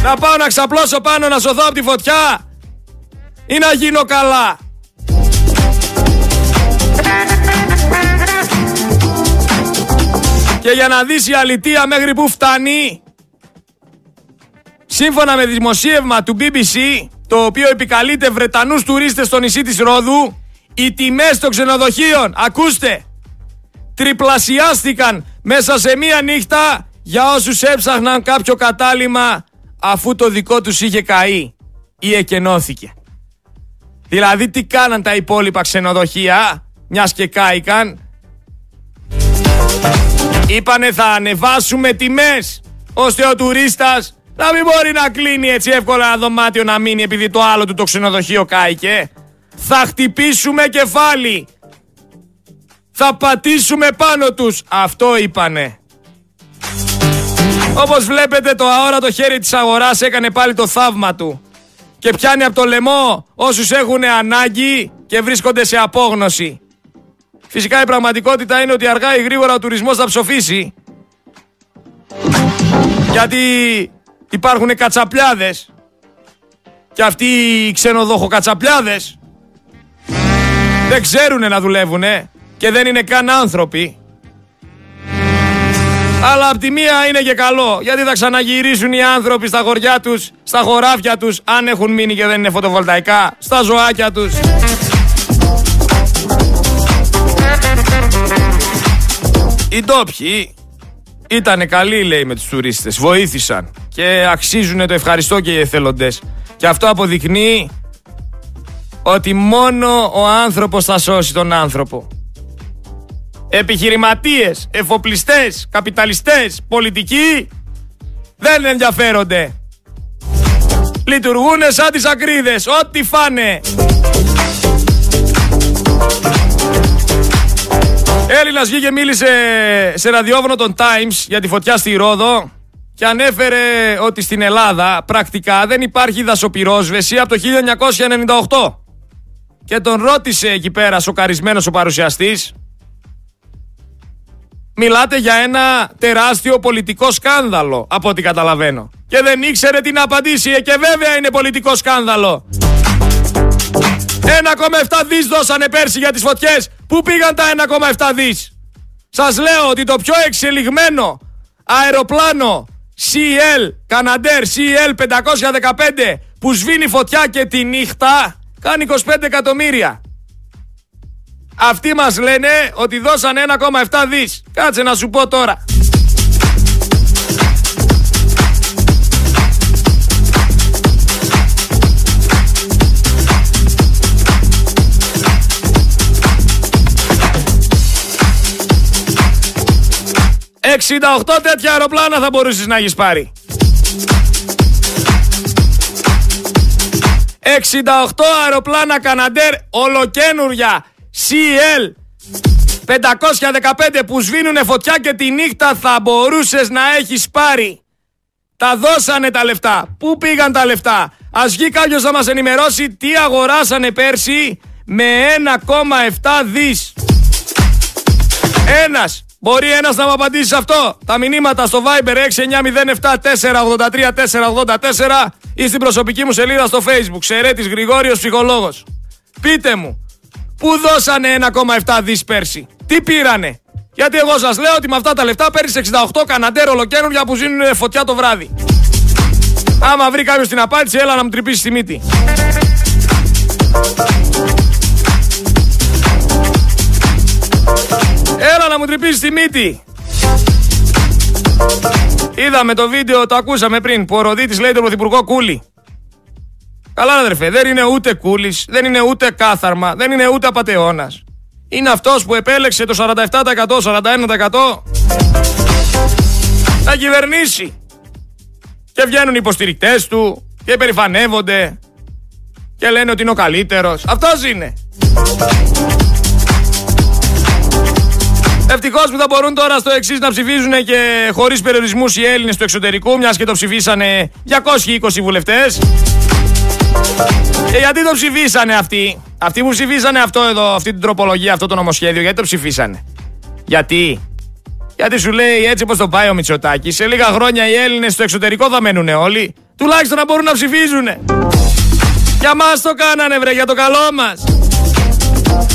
Να πάω να ξαπλώσω πάνω να σωθώ από τη φωτιά. Ή να γίνω καλά; Και για να δεις η αλητία μέχρι που φτάνει Σύμφωνα με δημοσίευμα του BBC το οποίο επικαλείται Βρετανούς τουρίστες στο νησί της Ρόδου, οι τιμές των ξενοδοχείων, ακούστε, τριπλασιάστηκαν μέσα σε μία νύχτα για όσους έψαχναν κάποιο κατάλημα αφού το δικό τους είχε καεί ή εκενώθηκε. Δηλαδή τι κάναν τα υπόλοιπα ξενοδοχεία, μιας και κάηκαν; Είπανε θα ανεβάσουμε τιμές, ώστε ο τουρίστας να μην μπορεί να κλείνει έτσι εύκολα ένα δωμάτιο να μείνει επειδή το άλλο του το ξενοδοχείο κάηκε. Θα χτυπήσουμε κεφάλι. Θα πατήσουμε πάνω τους. Αυτό είπανε. Όπως βλέπετε το αόρατο χέρι της αγοράς έκανε πάλι το θαύμα του. Και πιάνει από το λαιμό όσους έχουν ανάγκη και βρίσκονται σε απόγνωση. Φυσικά η πραγματικότητα είναι ότι αργά ή γρήγορα ο τουρισμός θα ψοφήσει. Γιατί υπάρχουν κατσαπλιάδες και αυτοί οι ξενοδοχοκατσαπλιάδες δεν ξέρουν να δουλεύουν και δεν είναι καν άνθρωποι. Αλλά απ' τη μία είναι και καλό, γιατί θα ξαναγυρίσουν οι άνθρωποι στα χωριά τους, στα χωράφια τους, αν έχουν μείνει και δεν είναι φωτοβολταϊκά, στα ζωάκια τους. Οι ντόπιοι ήταν καλοί λέει με τους τουρίστες, βοήθησαν και αξίζουν το ευχαριστώ και οι εθελοντές. Και αυτό αποδεικνύει ότι μόνο ο άνθρωπος θα σώσει τον άνθρωπο. Επιχειρηματίες, εφοπλιστές, καπιταλιστές, πολιτικοί δεν ενδιαφέρονται. Λειτουργούν σαν τις ακρίδες, ό,τι φάνε. Έλληνας βγήκε μίλησε σε ραδιόφωνο των Times για τη φωτιά στη Ρόδο και ανέφερε ότι στην Ελλάδα πρακτικά δεν υπάρχει δασοπυρόσβεση από το 1998. Και τον ρώτησε εκεί πέρα σοκαρισμένος ο παρουσιαστής Μιλάτε για ένα τεράστιο πολιτικό σκάνδαλο από ό,τι καταλαβαίνω. Και δεν ήξερε τι να απαντήσει ε, και βέβαια είναι πολιτικό σκάνδαλο. 1,7 δις δώσανε πέρσι για τις φωτιές. Πού πήγαν τα 1,7 δις; Σας λέω ότι το πιο εξελιγμένο αεροπλάνο CL, Canadair CL 515 που σβήνει φωτιά και τη νύχτα κάνει 25 εκατομμύρια. Αυτοί μας λένε ότι δώσαν 1,7 δις. Κάτσε να σου πω τώρα. «68 τέτοια αεροπλάνα θα μπορούσες να έχεις πάρει». 68 αεροπλάνα Καναντέρ ολοκένουρια CL 515 που σβήνουνε φωτιά και τη νύχτα θα μπορούσες να έχεις πάρει. Τα δώσανε τα λεφτά. Πού πήγαν τα λεφτά; Ας βγει κάποιος να μας ενημερώσει τι αγοράσανε πέρσι με 1,7 δις. Ένας. Μπορεί ένας να μου απαντήσει σε αυτό; Τα μηνύματα στο Viber 6907 483 484 ή στην προσωπική μου σελίδα στο Facebook. Σερέτης Γρηγόριος Ψυχολόγος. Πείτε μου, πού δώσανε 1,7 δις πέρσι; Τι πήρανε; Γιατί εγώ σας λέω ότι με αυτά τα λεφτά παίρνεις 68 καναντέρ ολοκένουργια που ζήνουν φωτιά το βράδυ. Άμα βρει κάποιος την απάντηση, έλα να μου τρυπήσει τη μύτη. Έλα να μου τρυπήσεις τη μύτη. Είδαμε το βίντεο, το ακούσαμε πριν, που ο Ροδίτης λέει τον Πρωθυπουργό Κούλη. Καλά αδερφέ, δεν είναι ούτε Κούλης, δεν είναι ούτε κάθαρμα, δεν είναι ούτε απατεώνας. Είναι αυτός που επέλεξε το 47%, 41% να κυβερνήσει. Και βγαίνουν οι υποστηρικτές του και περηφανεύονται και λένε ότι είναι ο καλύτερος. Αυτός είναι. Ευτυχώς που θα μπορούν τώρα στο εξής να ψηφίζουν και χωρίς περιορισμούς οι Έλληνες του εξωτερικού, μιας και το ψηφίσανε 220 βουλευτές. Και γιατί το ψηφίσανε αυτοί, αυτοί που ψηφίσανε αυτό εδώ, αυτή την τροπολογία, αυτό το νομοσχέδιο, γιατί το ψηφίσανε; Γιατί, γιατί σου λέει έτσι όπως το πάει ο Μητσοτάκης, σε λίγα χρόνια οι Έλληνες στο εξωτερικό θα μένουν όλοι, τουλάχιστον να μπορούν να ψηφίζουν. Για μας το κάνανε, βρε, για το καλό μας.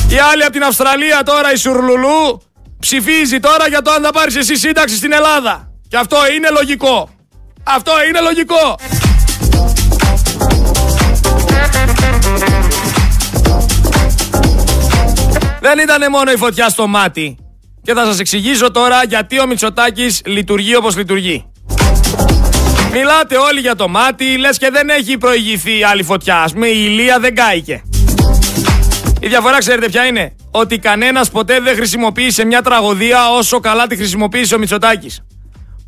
Οι άλλοι από την Αυστραλία τώρα, η Σουρλουλού, ψηφίζει τώρα για το αν θα πάρεις εσύ σύνταξη στην Ελλάδα. Και αυτό είναι λογικό. Αυτό είναι λογικό. Δεν ήταν μόνο η φωτιά στο μάτι. Και θα σας εξηγήσω τώρα γιατί ο Μητσοτάκης λειτουργεί όπως λειτουργεί. Μιλάτε όλοι για το μάτι, λες και δεν έχει προηγηθεί άλλη φωτιά. Ας πούμε η ηλία δεν κάηκε. Η διαφορά ξέρετε ποια είναι; Ότι κανένας ποτέ δεν χρησιμοποίησε μια τραγωδία όσο καλά τη χρησιμοποίησε ο Μητσοτάκης.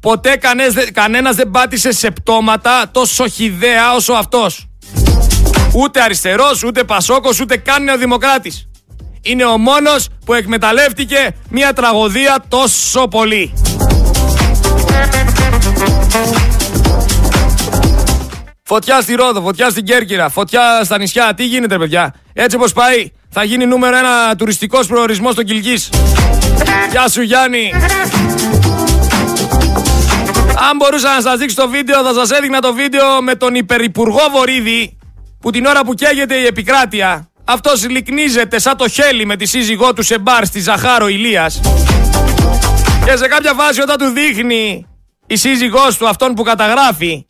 Ποτέ κανένας, κανένας δεν πάτησε σε πτώματα τόσο χιδέα όσο αυτός. Ούτε αριστερός, ούτε πασόκος, ούτε καν νεοδημοκράτης. Είναι ο μόνος που εκμεταλλεύτηκε μια τραγωδία τόσο πολύ. Φωτιά στη Ρόδο, φωτιά στην Κέρκυρα, φωτιά στα νησιά. Τι γίνεται, παιδιά; Έτσι όπως πάει, θα γίνει νούμερο ένα τουριστικός προορισμός στο Κυλκής. Γεια σου, Γιάννη. Αν μπορούσα να σας δείξω το βίντεο, θα σας έδειχνα το βίντεο με τον υπερυπουργό Βορύδη, που την ώρα που καίγεται η επικράτεια, αυτός λυκνίζεται σαν το χέλι με τη σύζυγό του σε μπαρ στη Ζαχάρο Ηλίας. Και σε κάποια φάση όταν του δείχνει η σύζυγός του αυτόν που καταγράφει,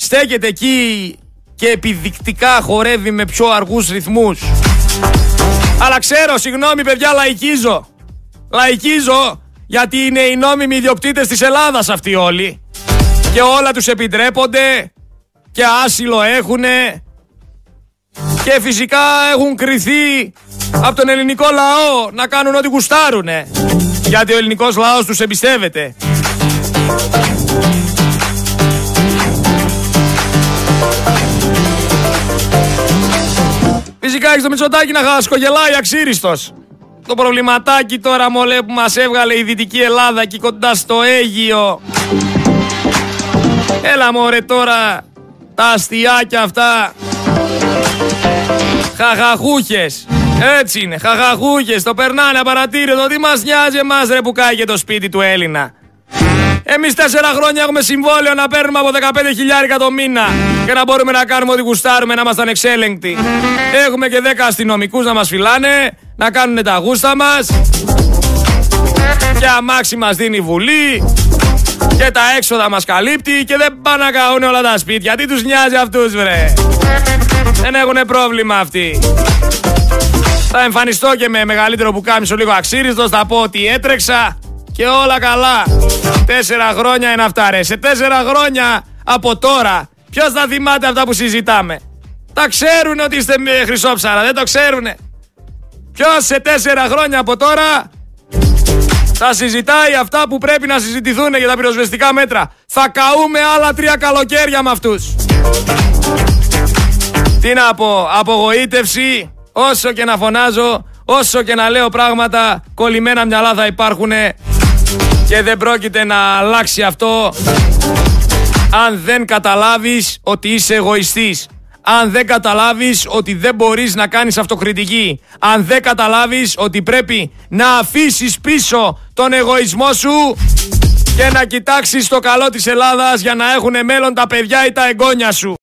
στέκεται εκεί και επιδεικτικά χορεύει με πιο αργούς ρυθμούς. Αλλά ξέρω, συγγνώμη παιδιά, λαϊκίζω. Λαϊκίζω γιατί είναι οι νόμιμοι ιδιοκτήτες της Ελλάδας αυτοί όλοι. Και όλα τους επιτρέπονται και άσυλο έχουνε και φυσικά έχουν κριθεί από τον ελληνικό λαό να κάνουν ό,τι γουστάρουνε. Γιατί ο ελληνικός λαός τους εμπιστεύεται. Φυσικά έχεις το Μητσοτάκι να χασκογελάει αξίριστος. Το προβληματάκι τώρα μολέ που μας έβγαλε η Δυτική Ελλάδα εκεί κοντά στο Αίγιο. Έλα μωρέ τώρα τα αστιάκια αυτά. Χαχαχούχες. Έτσι είναι, χαχαχούχες. Το περνάνε απαρατήρητο. Τι μας νοιάζει εμάς ρε που κάει το σπίτι του Έλληνα. Εμείς τέσσερα χρόνια έχουμε συμβόλαιο να παίρνουμε από 15 χιλιάρικα το μήνα και να μπορούμε να κάνουμε ό,τι γουστάρουμε, να είμαστε ανεξέλεγκτοι. Έχουμε και 10 αστυνομικούς να μας φυλάνε, να κάνουν τα γούστα μας και αμάξι μας δίνει η Βουλή Και τα έξοδα μας καλύπτει και δεν πάνε να καούν όλα τα σπίτια. Τι τους νοιάζει αυτούς βρε; Δεν έχουν πρόβλημα αυτοί. Θα εμφανιστώ και με μεγαλύτερο που κάμισο λίγο αξίριστος. Θα πω ότι έτρεξα και όλα καλά. Τέσσερα χρόνια είναι αυτά ρε. Σε τέσσερα χρόνια από τώρα ποιος θα θυμάται αυτά που συζητάμε; Τα ξέρουν ότι είστε χρυσόψαρα. Δεν το ξέρουνε. Ποιος σε τέσσερα χρόνια από τώρα θα συζητάει αυτά που πρέπει να συζητηθούν για τα πυροσβεστικά μέτρα; Θα καούμε άλλα τρία καλοκαίρια με αυτούς. Τι να πω, απογοήτευση, όσο και να φωνάζω, όσο και να λέω πράγματα, κολλημένα μυαλά θα υπάρχουν και δεν πρόκειται να αλλάξει αυτό αν δεν καταλάβεις ότι είσαι εγωιστής αν δεν καταλάβεις ότι δεν μπορείς να κάνεις αυτοκριτική, αν δεν καταλάβεις ότι πρέπει να αφήσεις πίσω τον εγωισμό σου και να κοιτάξεις το καλό της Ελλάδας για να έχουν μέλλον τα παιδιά ή τα εγγόνια σου.